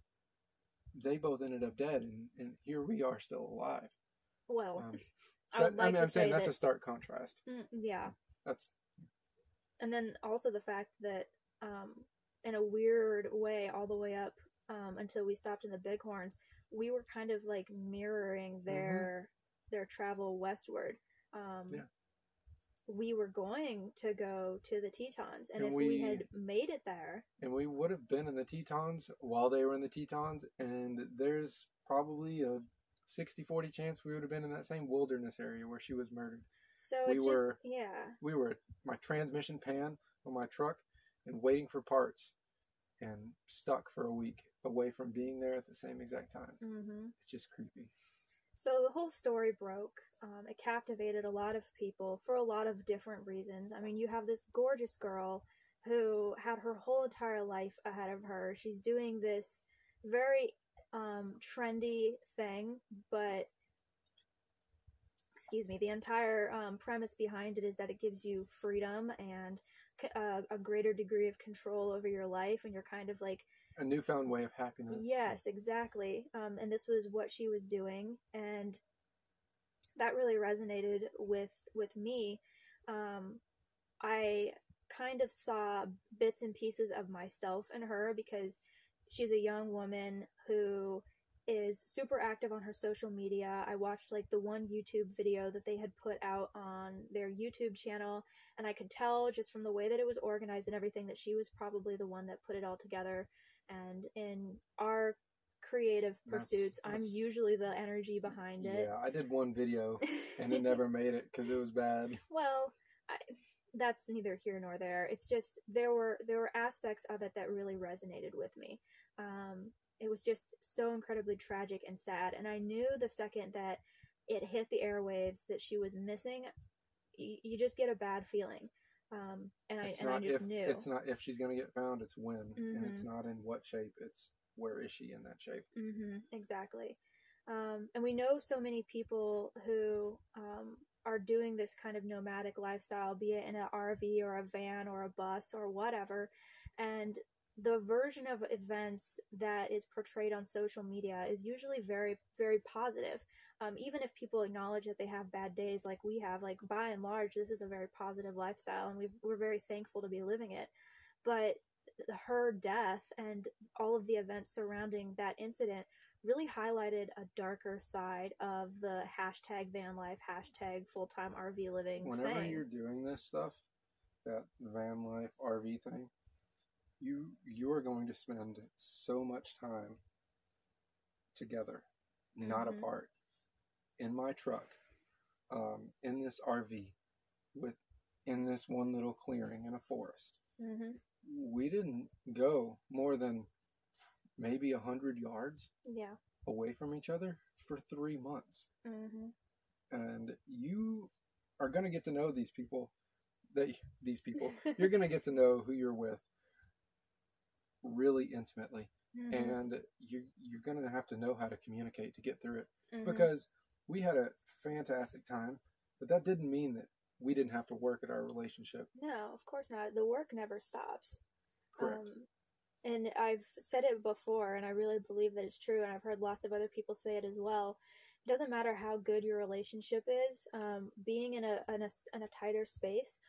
they both ended up dead and, and here we are still alive Well, um, I would that- like I mean, to i'm saying say that's that, a stark contrast Mm, yeah. that's and then also the fact that um, in a weird way all the way up um, until we stopped in the bighorns we were kind of like mirroring their their travel westward. Um, Yeah. we were going to go to the tetons and, And if we, we- had made it there and we would have been in the tetons while they were in the tetons and there's probably a 60-40 chance we would have been in that same wilderness area where she was murdered. So We just were- yeah. we were my transmission pan on my truck and waiting for parts and stuck for a week away from being there at the same exact time. hmm It's just creepy. So the whole story broke. Um, it captivated a lot of people for a lot of different reasons. I mean, you have this gorgeous girl who had her whole entire life ahead of her. She's doing this very um, trendy thing, but excuse me, the entire um, premise behind it is that it gives you freedom and uh, a greater degree of control over your life, and you're kind of like A newfound way of happiness. Yes, exactly. Um, and this was what she was doing, and that really resonated with with me. Um, I kind of saw bits and pieces of myself in her because she's a young woman who is super active on her social media. I watched like the one YouTube video that they had put out on their YouTube channel, and I could tell just from the way that it was organized and everything that she was probably the one that put it all together and in our creative That's- pursuits i'm usually the energy behind it. Yeah, I did one video and it never made it because it was bad. well I, that's neither here nor there. It's just there were there were aspects of it that really resonated with me. Um it was just so incredibly tragic and sad and i knew the second that it hit the airwaves that she was missing you, you just get a bad feeling um and i It's and i not just if knew it's not if she's gonna get found, it's when, and it's Mhm. not in what shape. It's where is she in that shape? Mm-hmm. exactly. Um, and we know so many people who um, are doing this kind of nomadic lifestyle, be it in an RV or a van or a bus or whatever. And the version of events that is portrayed on social media is usually very, very positive. Um, even if people acknowledge that they have bad days like we have, like by and large, this is a very positive lifestyle and we we're very thankful to be living it. But her death and all of the events surrounding that incident really highlighted a darker side of the hashtag van life, hashtag full time RV living Whenever thing. you're doing this stuff, that van life RV thing, you you are going to spend so much time together, not Mhm. apart. In my truck, um, in this RV, with in this one little clearing in a forest. hmm We didn't go more than maybe a hundred yards Yeah. away from each other for three months. hmm and you are going to get to know these people that these people you're going to get to know who you're with really intimately Mhm. and you you're gonna have to know how to communicate to get through it Mhm. because we had a fantastic time, but that didn't mean that we didn't have to work at our relationship. no, of course not. The work never stops. Correct. Um, and I've said it before, and I really believe that it's true, and I've heard lots of other people say it as well. It doesn't matter how good your relationship is, um, being in a, in a in a tighter space,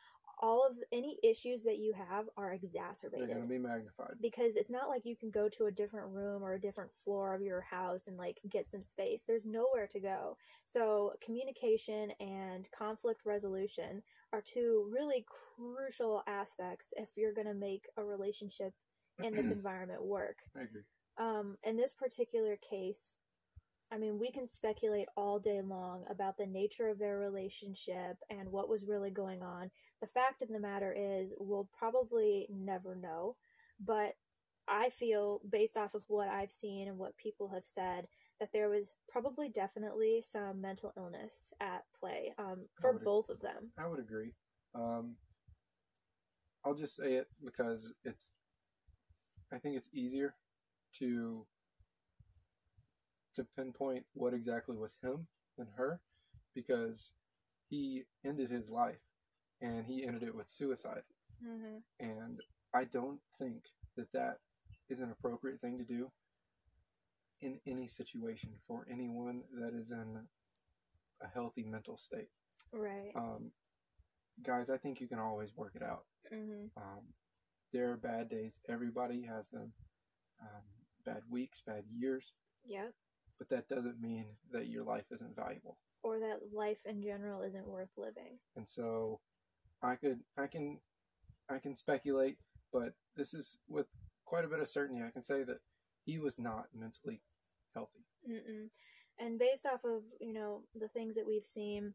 all of any issues that you have are exacerbated. They're exacerbated gonna be magnified. because it's not like you can go to a different room or a different floor of your house and like get some space. There's nowhere to go. So communication and conflict resolution are two really crucial aspects if you're going to make a relationship in this environment work. I agree. Um, in this particular case, I mean, we can speculate all day long about the nature of their relationship and what was really going on. The fact of the matter is, we'll probably never know. But I feel, based off of what I've seen and what people have said, that there was probably definitely some mental illness at play um, for both of them. I would agree. Um, I'll just say it because it's. I think it's easier to to pinpoint what exactly was him and her, because he ended his life, and he ended it with suicide. Mm-hmm. And I don't think that that is an appropriate thing to do in any situation for anyone that is in a healthy mental state. Right. Um, guys, I think you can always work it out. mm-hmm. Um, there are bad days. Everybody has them. Um, bad weeks, bad years. Yep. But that doesn't mean that your life isn't valuable. Or that life in general isn't worth living. And so, I could, I can, I can speculate, but this is with quite a bit of certainty. I can say that he was not mentally healthy. Mm-mm. And based off of you know the things that we've seen,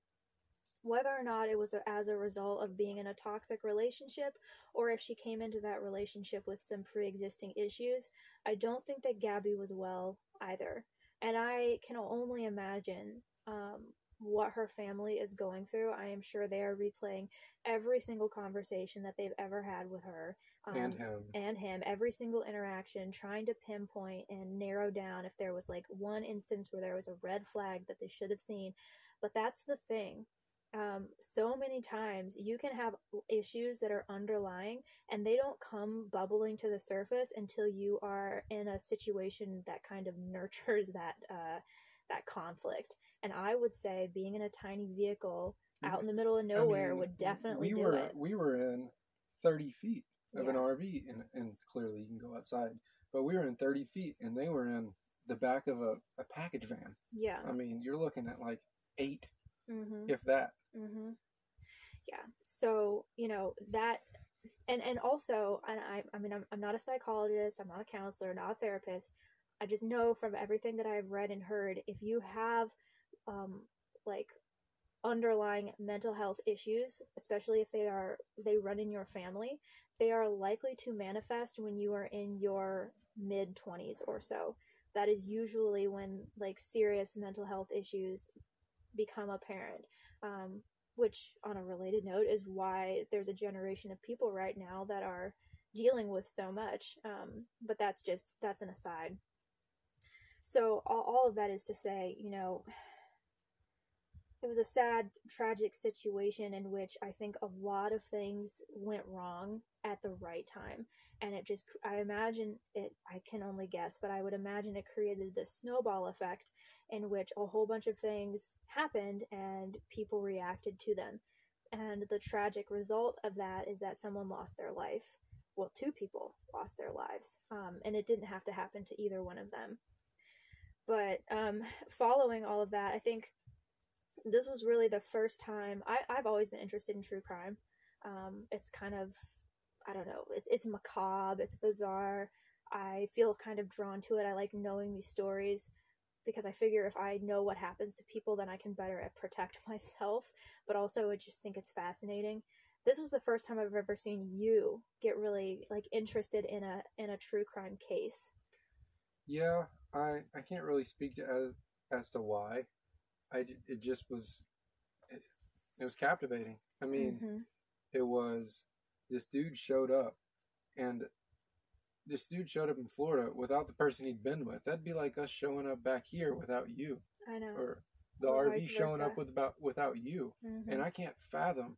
whether or not it was as a result of being in a toxic relationship, or if she came into that relationship with some pre-existing issues, I don't think that Gabby was well either. And I can only imagine um, what her family is going through. I am sure they are replaying every single conversation that they've ever had with her um, and him. and him every single interaction trying to pinpoint and narrow down if there was like one instance where there was a red flag that they should have seen but that's the thing um, so many times you can have issues that are underlying and they don't come bubbling to the surface until you are in a situation that kind of nurtures that uh, that conflict. And i would say being in a tiny vehicle out in the middle of nowhere mean, would definitely we do were it. we were in 30 feet of an RV and, and clearly you can go outside but we were in 30 feet and they were in the back of a, a package van. Yeah. I mean you're looking at like eight mm-hmm. if that Mm-hmm. Yeah. So you know that, and and also, and I I mean I'm I'm not a psychologist, I'm not a counselor, not a therapist. I just know from everything that I've read and heard, if you have, um, like underlying mental health issues, especially if they are they run in your family, they are likely to manifest when you are in your mid 20s or so. That is usually when like serious mental health issues become apparent. Um, which, on a related note, is why there's a generation of people right now that are dealing with so much. Um, but that's just that's an aside. So all, all of that is to say, you know, it was a sad, tragic situation in which I think a lot of things went wrong at the right time. And it just, I imagine it, I can only guess, but I would imagine it created this snowball effect in which a whole bunch of things happened and people reacted to them. And the tragic result of that is that someone lost their life. Well, two people lost their lives. Um, and it didn't have to happen to either one of them. But um, following all of that, I think this was really the first time I, I've always been interested in true crime. Um, it's kind of, I don't know, it, it's macabre, it's bizarre. I feel kind of drawn to it. I like knowing these stories because I figure if I know what happens to people, then I can better protect myself. But also, I just think it's fascinating. This was the first time I've ever seen you get really like interested in a in a true crime case. yeah I I can't really speak to as, as to why I it just was it, it was captivating I mean Mhm. it was this dude showed up and this dude showed up in Florida without the person he'd been with. That'd be like us showing up back here without you, I know. or the Or RV showing up with about without you. Mhm. And I can't fathom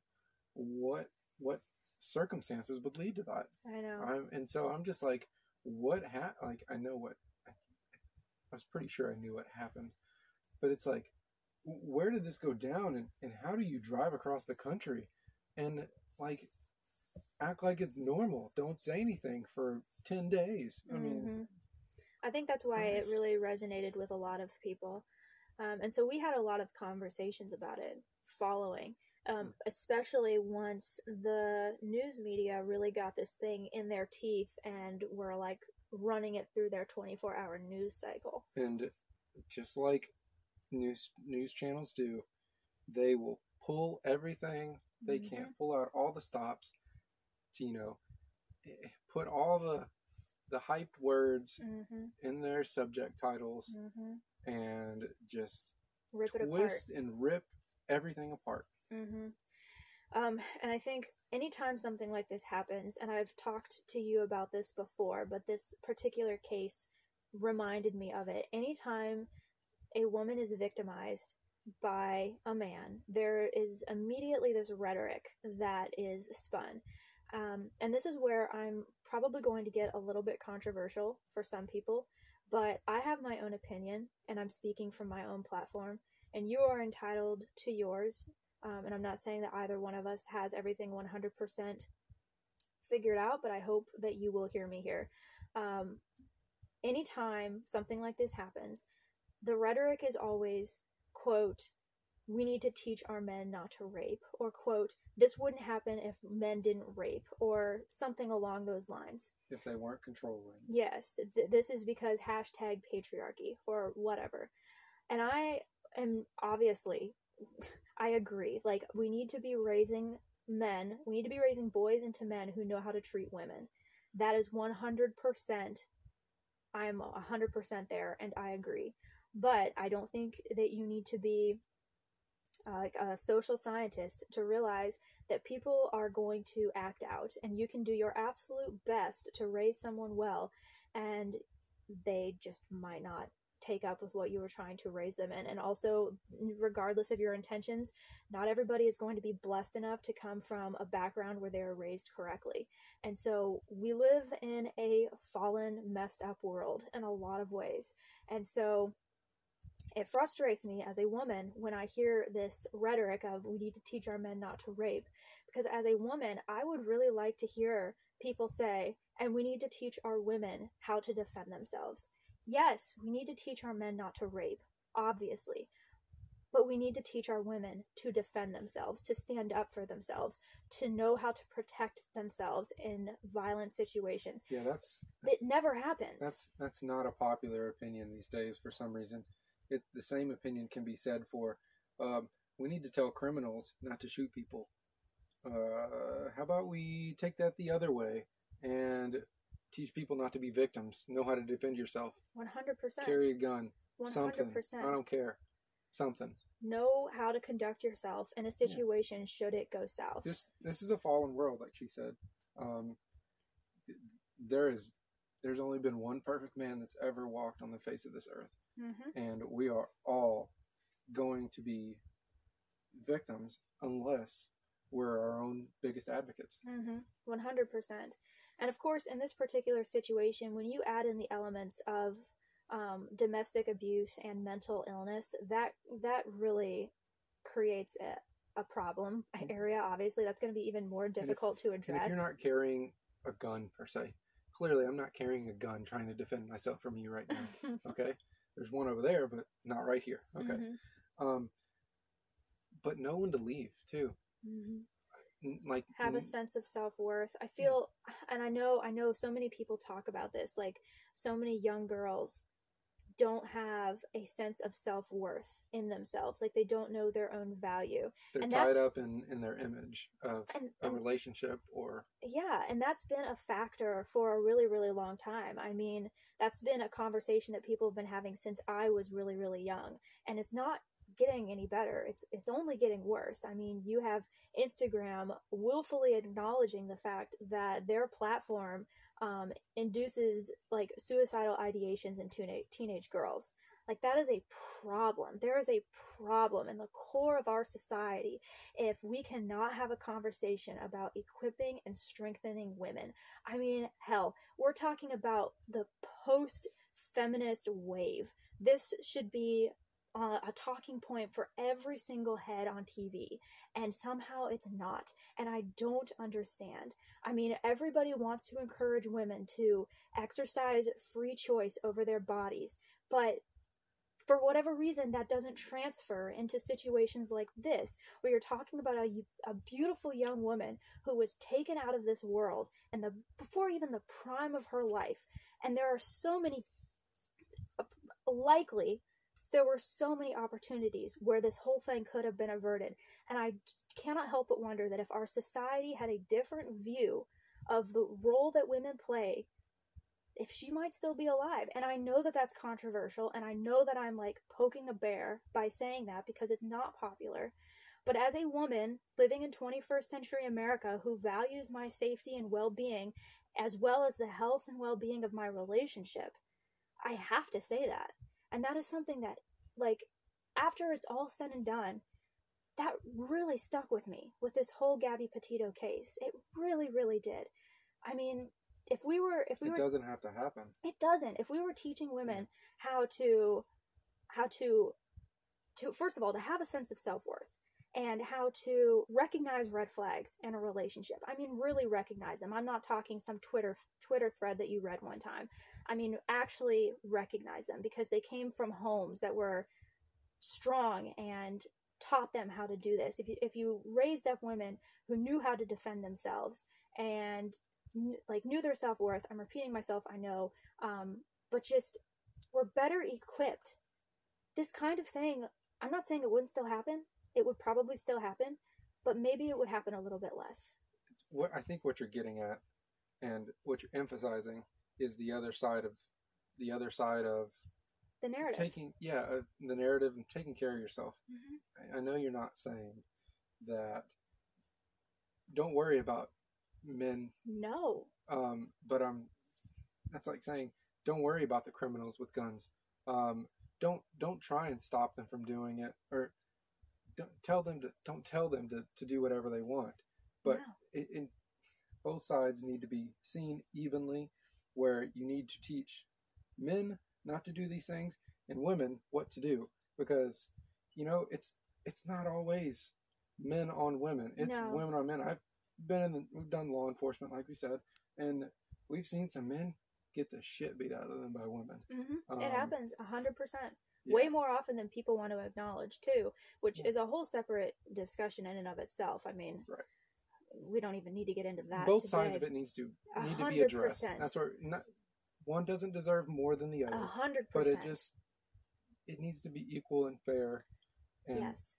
what what circumstances would lead to that. I know. I'm, and so I'm just like, what ha- Like I know what. I was pretty sure I knew what happened, but it's like, where did this go down, and and how do you drive across the country, and like, act like it's normal? Don't say anything for ten days. I mean, Mhm. I think that's why it really resonated with a lot of people. Um, and so we had a lot of conversations about it following, um, especially once the news media really got this thing in their teeth and were like running it through their 24 hour news cycle. and just like news news channels do, they will pull everything they Mhm. can, pull out all the stops, to, you know, eh, put all the the hyped words Mm-hmm. in their subject titles Mm-hmm. and just Rip it apart. twist and rip everything apart. hmm Um, and I think anytime something like this happens, and I've talked to you about this before, but this particular case reminded me of it. Anytime a woman is victimized by a man, there is immediately this rhetoric that is spun. Um, and this is where I'm probably going to get a little bit controversial for some people, but I have my own opinion, and I'm speaking from my own platform, and you are entitled to yours. Um, and I'm not saying that either one of us has everything 100% figured out, but I hope that you will hear me here. Um, anytime something like this happens, the rhetoric is always, quote, we need to teach our men not to rape, or quote, this wouldn't happen if men didn't rape, or something along those lines. If they weren't controlling, Yes, th- this is because hashtag patriarchy or whatever. And I am obviously, I agree. Like, we need to be raising men, we need to be raising boys into men who know how to treat women. That is 100%. I'm 100% there, and I agree. But I don't think that you need to be uh, a social scientist to realize that people are going to act out, and you can do your absolute best to raise someone well, and they just might not take up with what you were trying to raise them in. And also, regardless of your intentions, not everybody is going to be blessed enough to come from a background where they were raised correctly. And so, we live in a fallen, messed up world in a lot of ways. And so, it frustrates me as a woman when I hear this rhetoric of we need to teach our men not to rape. Because as a woman, I would really like to hear people say, and we need to teach our women how to defend themselves. Yes, we need to teach our men not to rape, obviously. But we need to teach our women to defend themselves, to stand up for themselves, to know how to protect themselves in violent situations. yeah, that's It never happens. That's that's not a popular opinion these days for some reason. It, the same opinion can be said for um, we need to tell criminals not to shoot people. Uh, how about we take that the other way and teach people not to be victims, know how to defend yourself, 100%. carry a gun, something. 100%. I don't care, something. know how to conduct yourself in a situation should it go south. This this is a fallen world, like she said. Um, th- there is there's only been one perfect man that's ever walked on the face of this earth. Hmm and we are all going to be victims unless we're our own biggest advocates. hmm 100%. And of course, in this particular situation, when you add in the elements of um, domestic abuse and mental illness, that that really creates a, a problem area. Obviously, that's going to be even more difficult to address. if you're not carrying a gun per se, clearly I'm not carrying a gun trying to defend myself from you right now. Okay, there's one over there, but not right here. Okay, Mhm. um, but know when to leave too. Mhm. Like have a sense of self-worth i feel and i know i know so many people talk about this like so many young girls don't have a sense of self-worth in themselves like they don't know their own value they're and tied up in in their image of And- a and- relationship or yeah and that's been a factor for a really really long time i mean that's been a conversation that people have been having since i was really really young and it's not getting any better. It's it's only getting worse. I mean, you have Instagram willfully acknowledging the fact that their platform um, induces like suicidal ideations in teenage teenage girls. Like that is a problem. There is a problem in the core of our society if we cannot have a conversation about equipping and strengthening women. I mean, hell, we're talking about the post feminist wave. This should be uh, a talking point for every single head on TV, and somehow it's not. And I don't understand. I mean, everybody wants to encourage women to exercise free choice over their bodies, but for whatever reason, that doesn't transfer into situations like this, where you're talking about a, a beautiful young woman who was taken out of this world and the before even the prime of her life. And there are so many, likely, there were so many opportunities where this whole thing could have been averted. And I cannot help but wonder that if our society had a different view of the role that women play if she might still be alive. And I know that that's controversial, and I know that I'm like poking a bear by saying that because it's not popular. But as a woman living in 21st century America who values my safety and well being, as well as the health and well being of my relationship, I have to say that. And that is something that, like, after it's all said and done, that really stuck with me with this whole Gabby Petito case. It really, really did. I mean, if we were if we it were doesn't have to happen. it doesn't. If we were teaching women how to how to to first of all to have a sense of self-worth and how to recognize red flags in a relationship. I mean really recognize them. I'm not talking some Twitter Twitter thread that you read one time. I mean actually recognize them because they came from homes that were strong and taught them how to do this. If you if you raised up women who knew how to defend themselves and like knew their self-worth i'm repeating myself i know um, but just we're better equipped this kind of thing i'm not saying it wouldn't still happen it would probably still happen but maybe it would happen a little bit less What I think what you're getting at, and what you're emphasizing, is the other side of the other side of the narrative taking yeah uh, the narrative and taking care of yourself. Mhm. I, I know you're not saying that. Don't worry about men no um, but um, that's like saying, don't worry about the criminals with guns. Um, don't don't try and stop them from doing it, or don't tell them to don't tell them to, to do whatever they want. But no. it, it, both sides need to be seen evenly, where you need to teach men not to do these things and women what to do, because you know it's it's not always men on women. It's No. women on men. I've been in the, we've done law enforcement, like we said, and we've seen some men get the shit beat out of them by women. hmm it Um, happens a hundred percent yeah. way more often than people want to acknowledge too which yeah. is a whole separate discussion in and of itself i mean right. we don't even need to get into that both today. sides of it needs to need 100%. to be addressed that's where not, one doesn't deserve more than the other 100% but it just it needs to be equal and fair and yes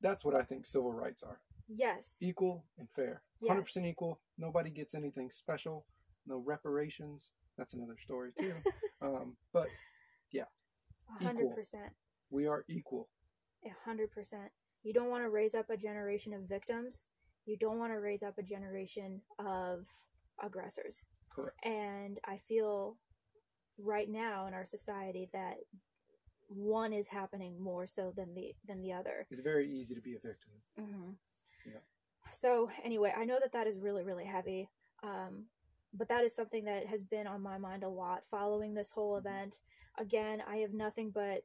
that's what i think civil rights are yes equal and fair yes. 100% equal nobody gets anything special no reparations that's another story too um, but yeah 100%. We are equal. 100%. You don't want to raise up a generation of victims. You don't want to raise up a generation of aggressors. Correct. And I feel right now in our society that one is happening more so than the than the other. It's very easy to be a victim. Mm-hmm. Yeah. So anyway, I know that that is really really heavy. Um, but that is something that has been on my mind a lot following this whole Mhm. event. Again, I have nothing but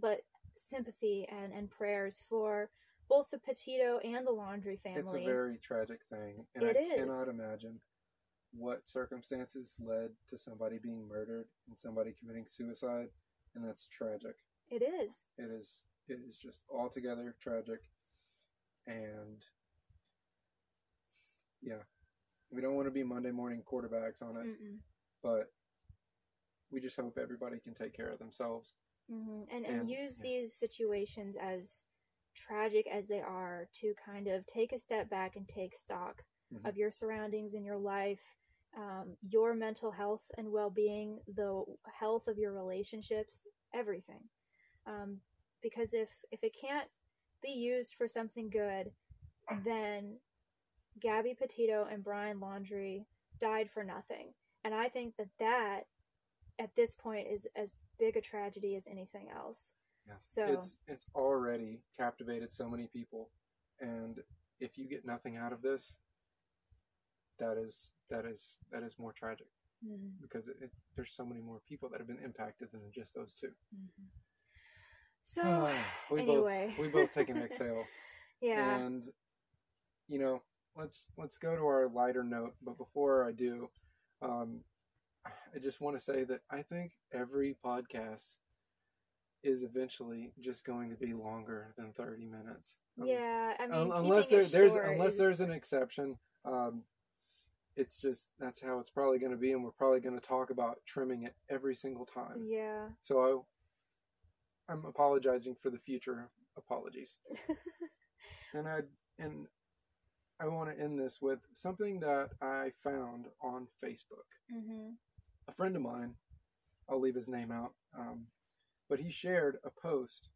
but sympathy and and prayers for both the Petito and the Laundrie family. It's a very tragic thing, and It I is. cannot imagine what circumstances led to somebody being murdered and somebody committing suicide, and that's tragic. it is. It is. It is just altogether tragic, and yeah, we don't want to be Monday morning quarterbacks on it, Mm-mm. but we just hope everybody can take care of themselves. hmm And and And- use yeah. these situations as tragic as they are to kind of take a step back and take stock Mhm. of your surroundings in your life, um, your mental health and well being, the health of your relationships, everything. Um, because if if it can't be used for something good, then Gabby Petito and Brian Laundrie died for nothing. And I think that that at this point is as big a tragedy as anything else. Yeah. So it's it's already captivated so many people, and if you get nothing out of this, that is that is that is more tragic Mhm, because it, it, there's so many more people that have been impacted than just those two. mhm. So we anyway. both we both take an exhale, yeah. and you know let's let's go to our lighter note. But before I do, um, I just want to say that I think every podcast is eventually just going to be longer than 30 minutes. Um, yeah, I mean, keeping unless there, there's unless is- there's an exception um, it's just that's how it's probably going to be and we're probably going to talk about trimming it every single time yeah. so I, i'm apologizing for the future apologies and i and i want to end this with something that i found on facebook hmm a friend of mine, I'll leave his name out, um, but he shared a post,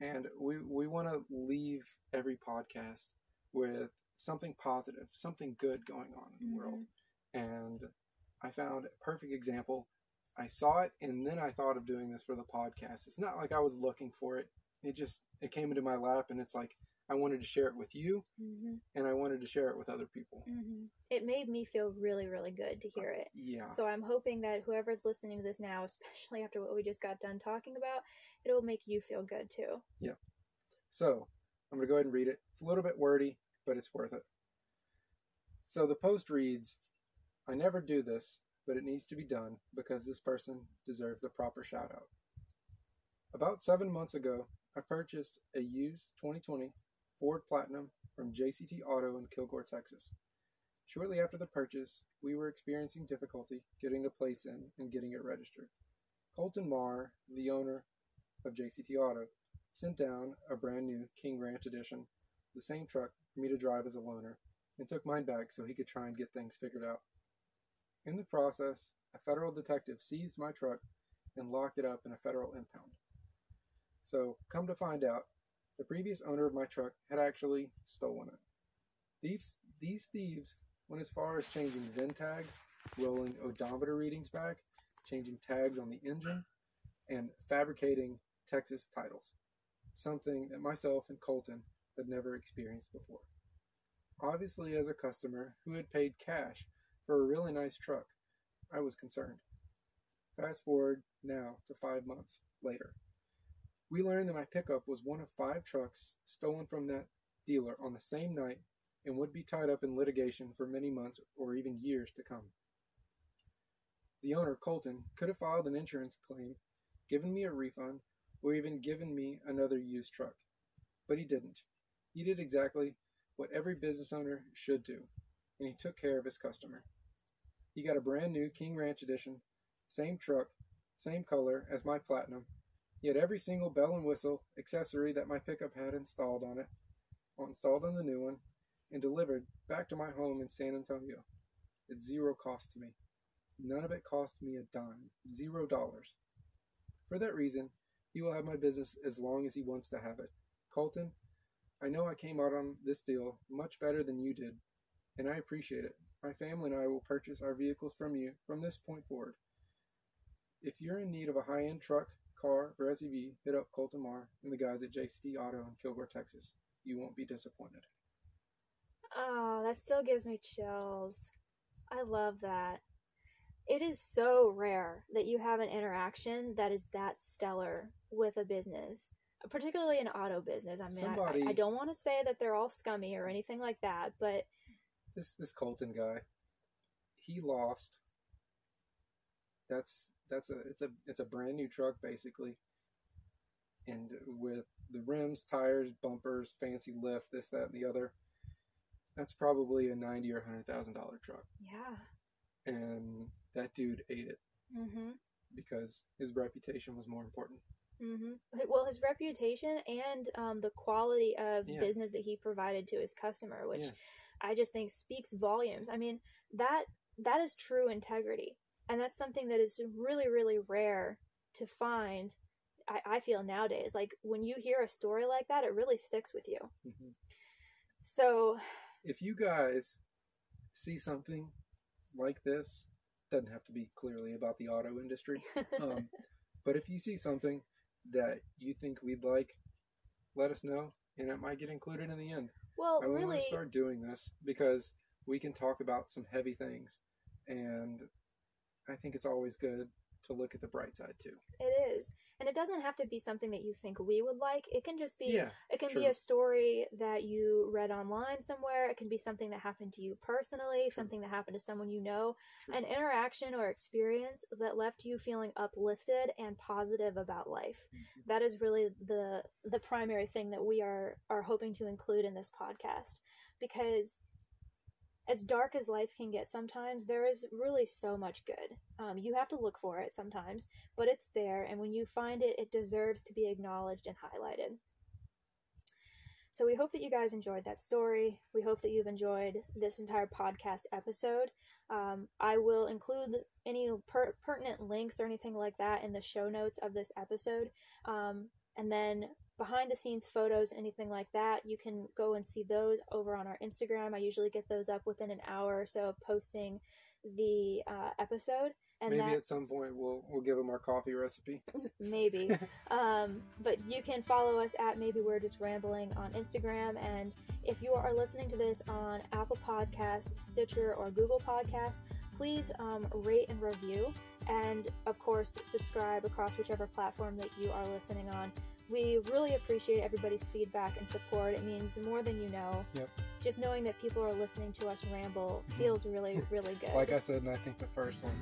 and we we want to leave every podcast with something positive, something good going on in the world. And I found a perfect example. I saw it, and then I thought of doing this for the podcast. It's not like I was looking for it; it just it came into my lap, and it's like I wanted to share it with you, hmm and I wanted to share it with other people. hmm It made me feel really, really good to hear it. Yeah. So I'm hoping that whoever's listening to this now, especially after what we just got done talking about, it'll make you feel good too. Yeah. So I'm going to go ahead and read it. It's a little bit wordy, but it's worth it. So the post reads I never do this, but it needs to be done because this person deserves a proper shout out. About seven months ago, I purchased a used 2020 Ford Platinum from JCT Auto in Kilgore, Texas. Shortly after the purchase, we were experiencing difficulty getting the plates in and getting it registered. Colton Marr, the owner of JCT Auto, sent down a brand new King Ranch Edition, the same truck for me to drive as a loaner, and took mine back so he could try and get things figured out. In the process, a federal detective seized my truck and locked it up in a federal impound. So, come to find out, the previous owner of my truck had actually stolen it. Thieves, these thieves went as far as changing VIN tags, rolling odometer readings back, changing tags on the engine, and fabricating Texas titles, something that myself and Colton had never experienced before. Obviously, as a customer who had paid cash for a really nice truck, I was concerned. Fast forward now to five months later. We learned that my pickup was one of five trucks stolen from that dealer on the same night and would be tied up in litigation for many months or even years to come. The owner, Colton, could have filed an insurance claim, given me a refund, or even given me another used truck. But he didn't. He did exactly what every business owner should do, and he took care of his customer. He got a brand new King Ranch edition, same truck, same color as my Platinum. Had every single bell and whistle accessory that my pickup had installed on it, installed on the new one, and delivered back to my home in San Antonio. At zero cost to me. None of it cost me a dime. Zero dollars. For that reason, he will have my business as long as he wants to have it. Colton, I know I came out on this deal much better than you did, and I appreciate it. My family and I will purchase our vehicles from you from this point forward. If you're in need of a high end truck, car, or SUV, hit up Colton Marr and the guys at JCT Auto in Kilgore, Texas. You won't be disappointed. Oh, that still gives me chills. I love that. It is so rare that you have an interaction that is that stellar with a business, particularly an auto business. I mean, Somebody- I, I don't want to say that they're all scummy or anything like that, but This this Colton guy, he lost. That's that's a it's a it's a brand new truck basically, and with the rims, tires, bumpers, fancy lift, this that and the other. That's probably a ninety or hundred thousand dollar truck, yeah. and that dude ate it Mm-hmm. because his reputation was more important. Mm-hmm. Well, his reputation and um, the quality of Yeah. business that he provided to his customer, which Yeah. I just think speaks volumes. I mean that that is true integrity, and that's something that is really, really rare to find I, I feel nowadays like when you hear a story like that it really sticks with you Mhm. so If you guys see something like this, doesn't have to be clearly about the auto industry. Um, but if you see something that you think we'd like, let us know, and it might get included in the end. well I really, want to start doing this because we can talk about some heavy things, and I think it's always good to look at the bright side too. it is and it doesn't have to be something that you think we would like it can just be Yeah, It can be a story that you read online somewhere. It can be something that happened to you personally, something that happened to someone you know, true. an interaction or experience that left you feeling uplifted and positive about life. Mhm. That is really the the primary thing that we are are hoping to include in this podcast because as dark as life can get sometimes, there is really so much good. Um, you have to look for it sometimes, but it's there, and when you find it, it deserves to be acknowledged and highlighted. So we hope that you guys enjoyed that story. We hope that you've enjoyed this entire podcast episode. Um, I will include any per- pertinent links or anything like that in the show notes of this episode. Um, and then behind the scenes photos, anything like that, you can go and see those over on our Instagram. I usually get those up within an hour or so of posting the uh, episode. And Maybe that, at some point we'll we'll give them our coffee recipe. maybe. um, but you can follow us at Maybe We're Just Rambling on Instagram. And if you are listening to this on Apple Podcasts, Stitcher, or Google Podcasts, please um, rate and review. And of course, subscribe across whichever platform that you are listening on. We really appreciate everybody's feedback and support. It means more than you know. Yep. Just knowing that people are listening to us ramble Mhm. feels really, really good. Like I said, and I think the first one,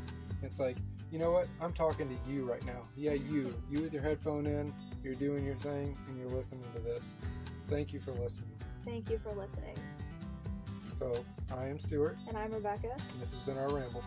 it's like, you know what? I'm talking to you right now. Yeah, you. You with your headphone in, you're doing your thing, and you're listening to this. Thank you for listening. Thank you for listening. So, I am Stuart, And I'm Rebecca. and this has been our ramble.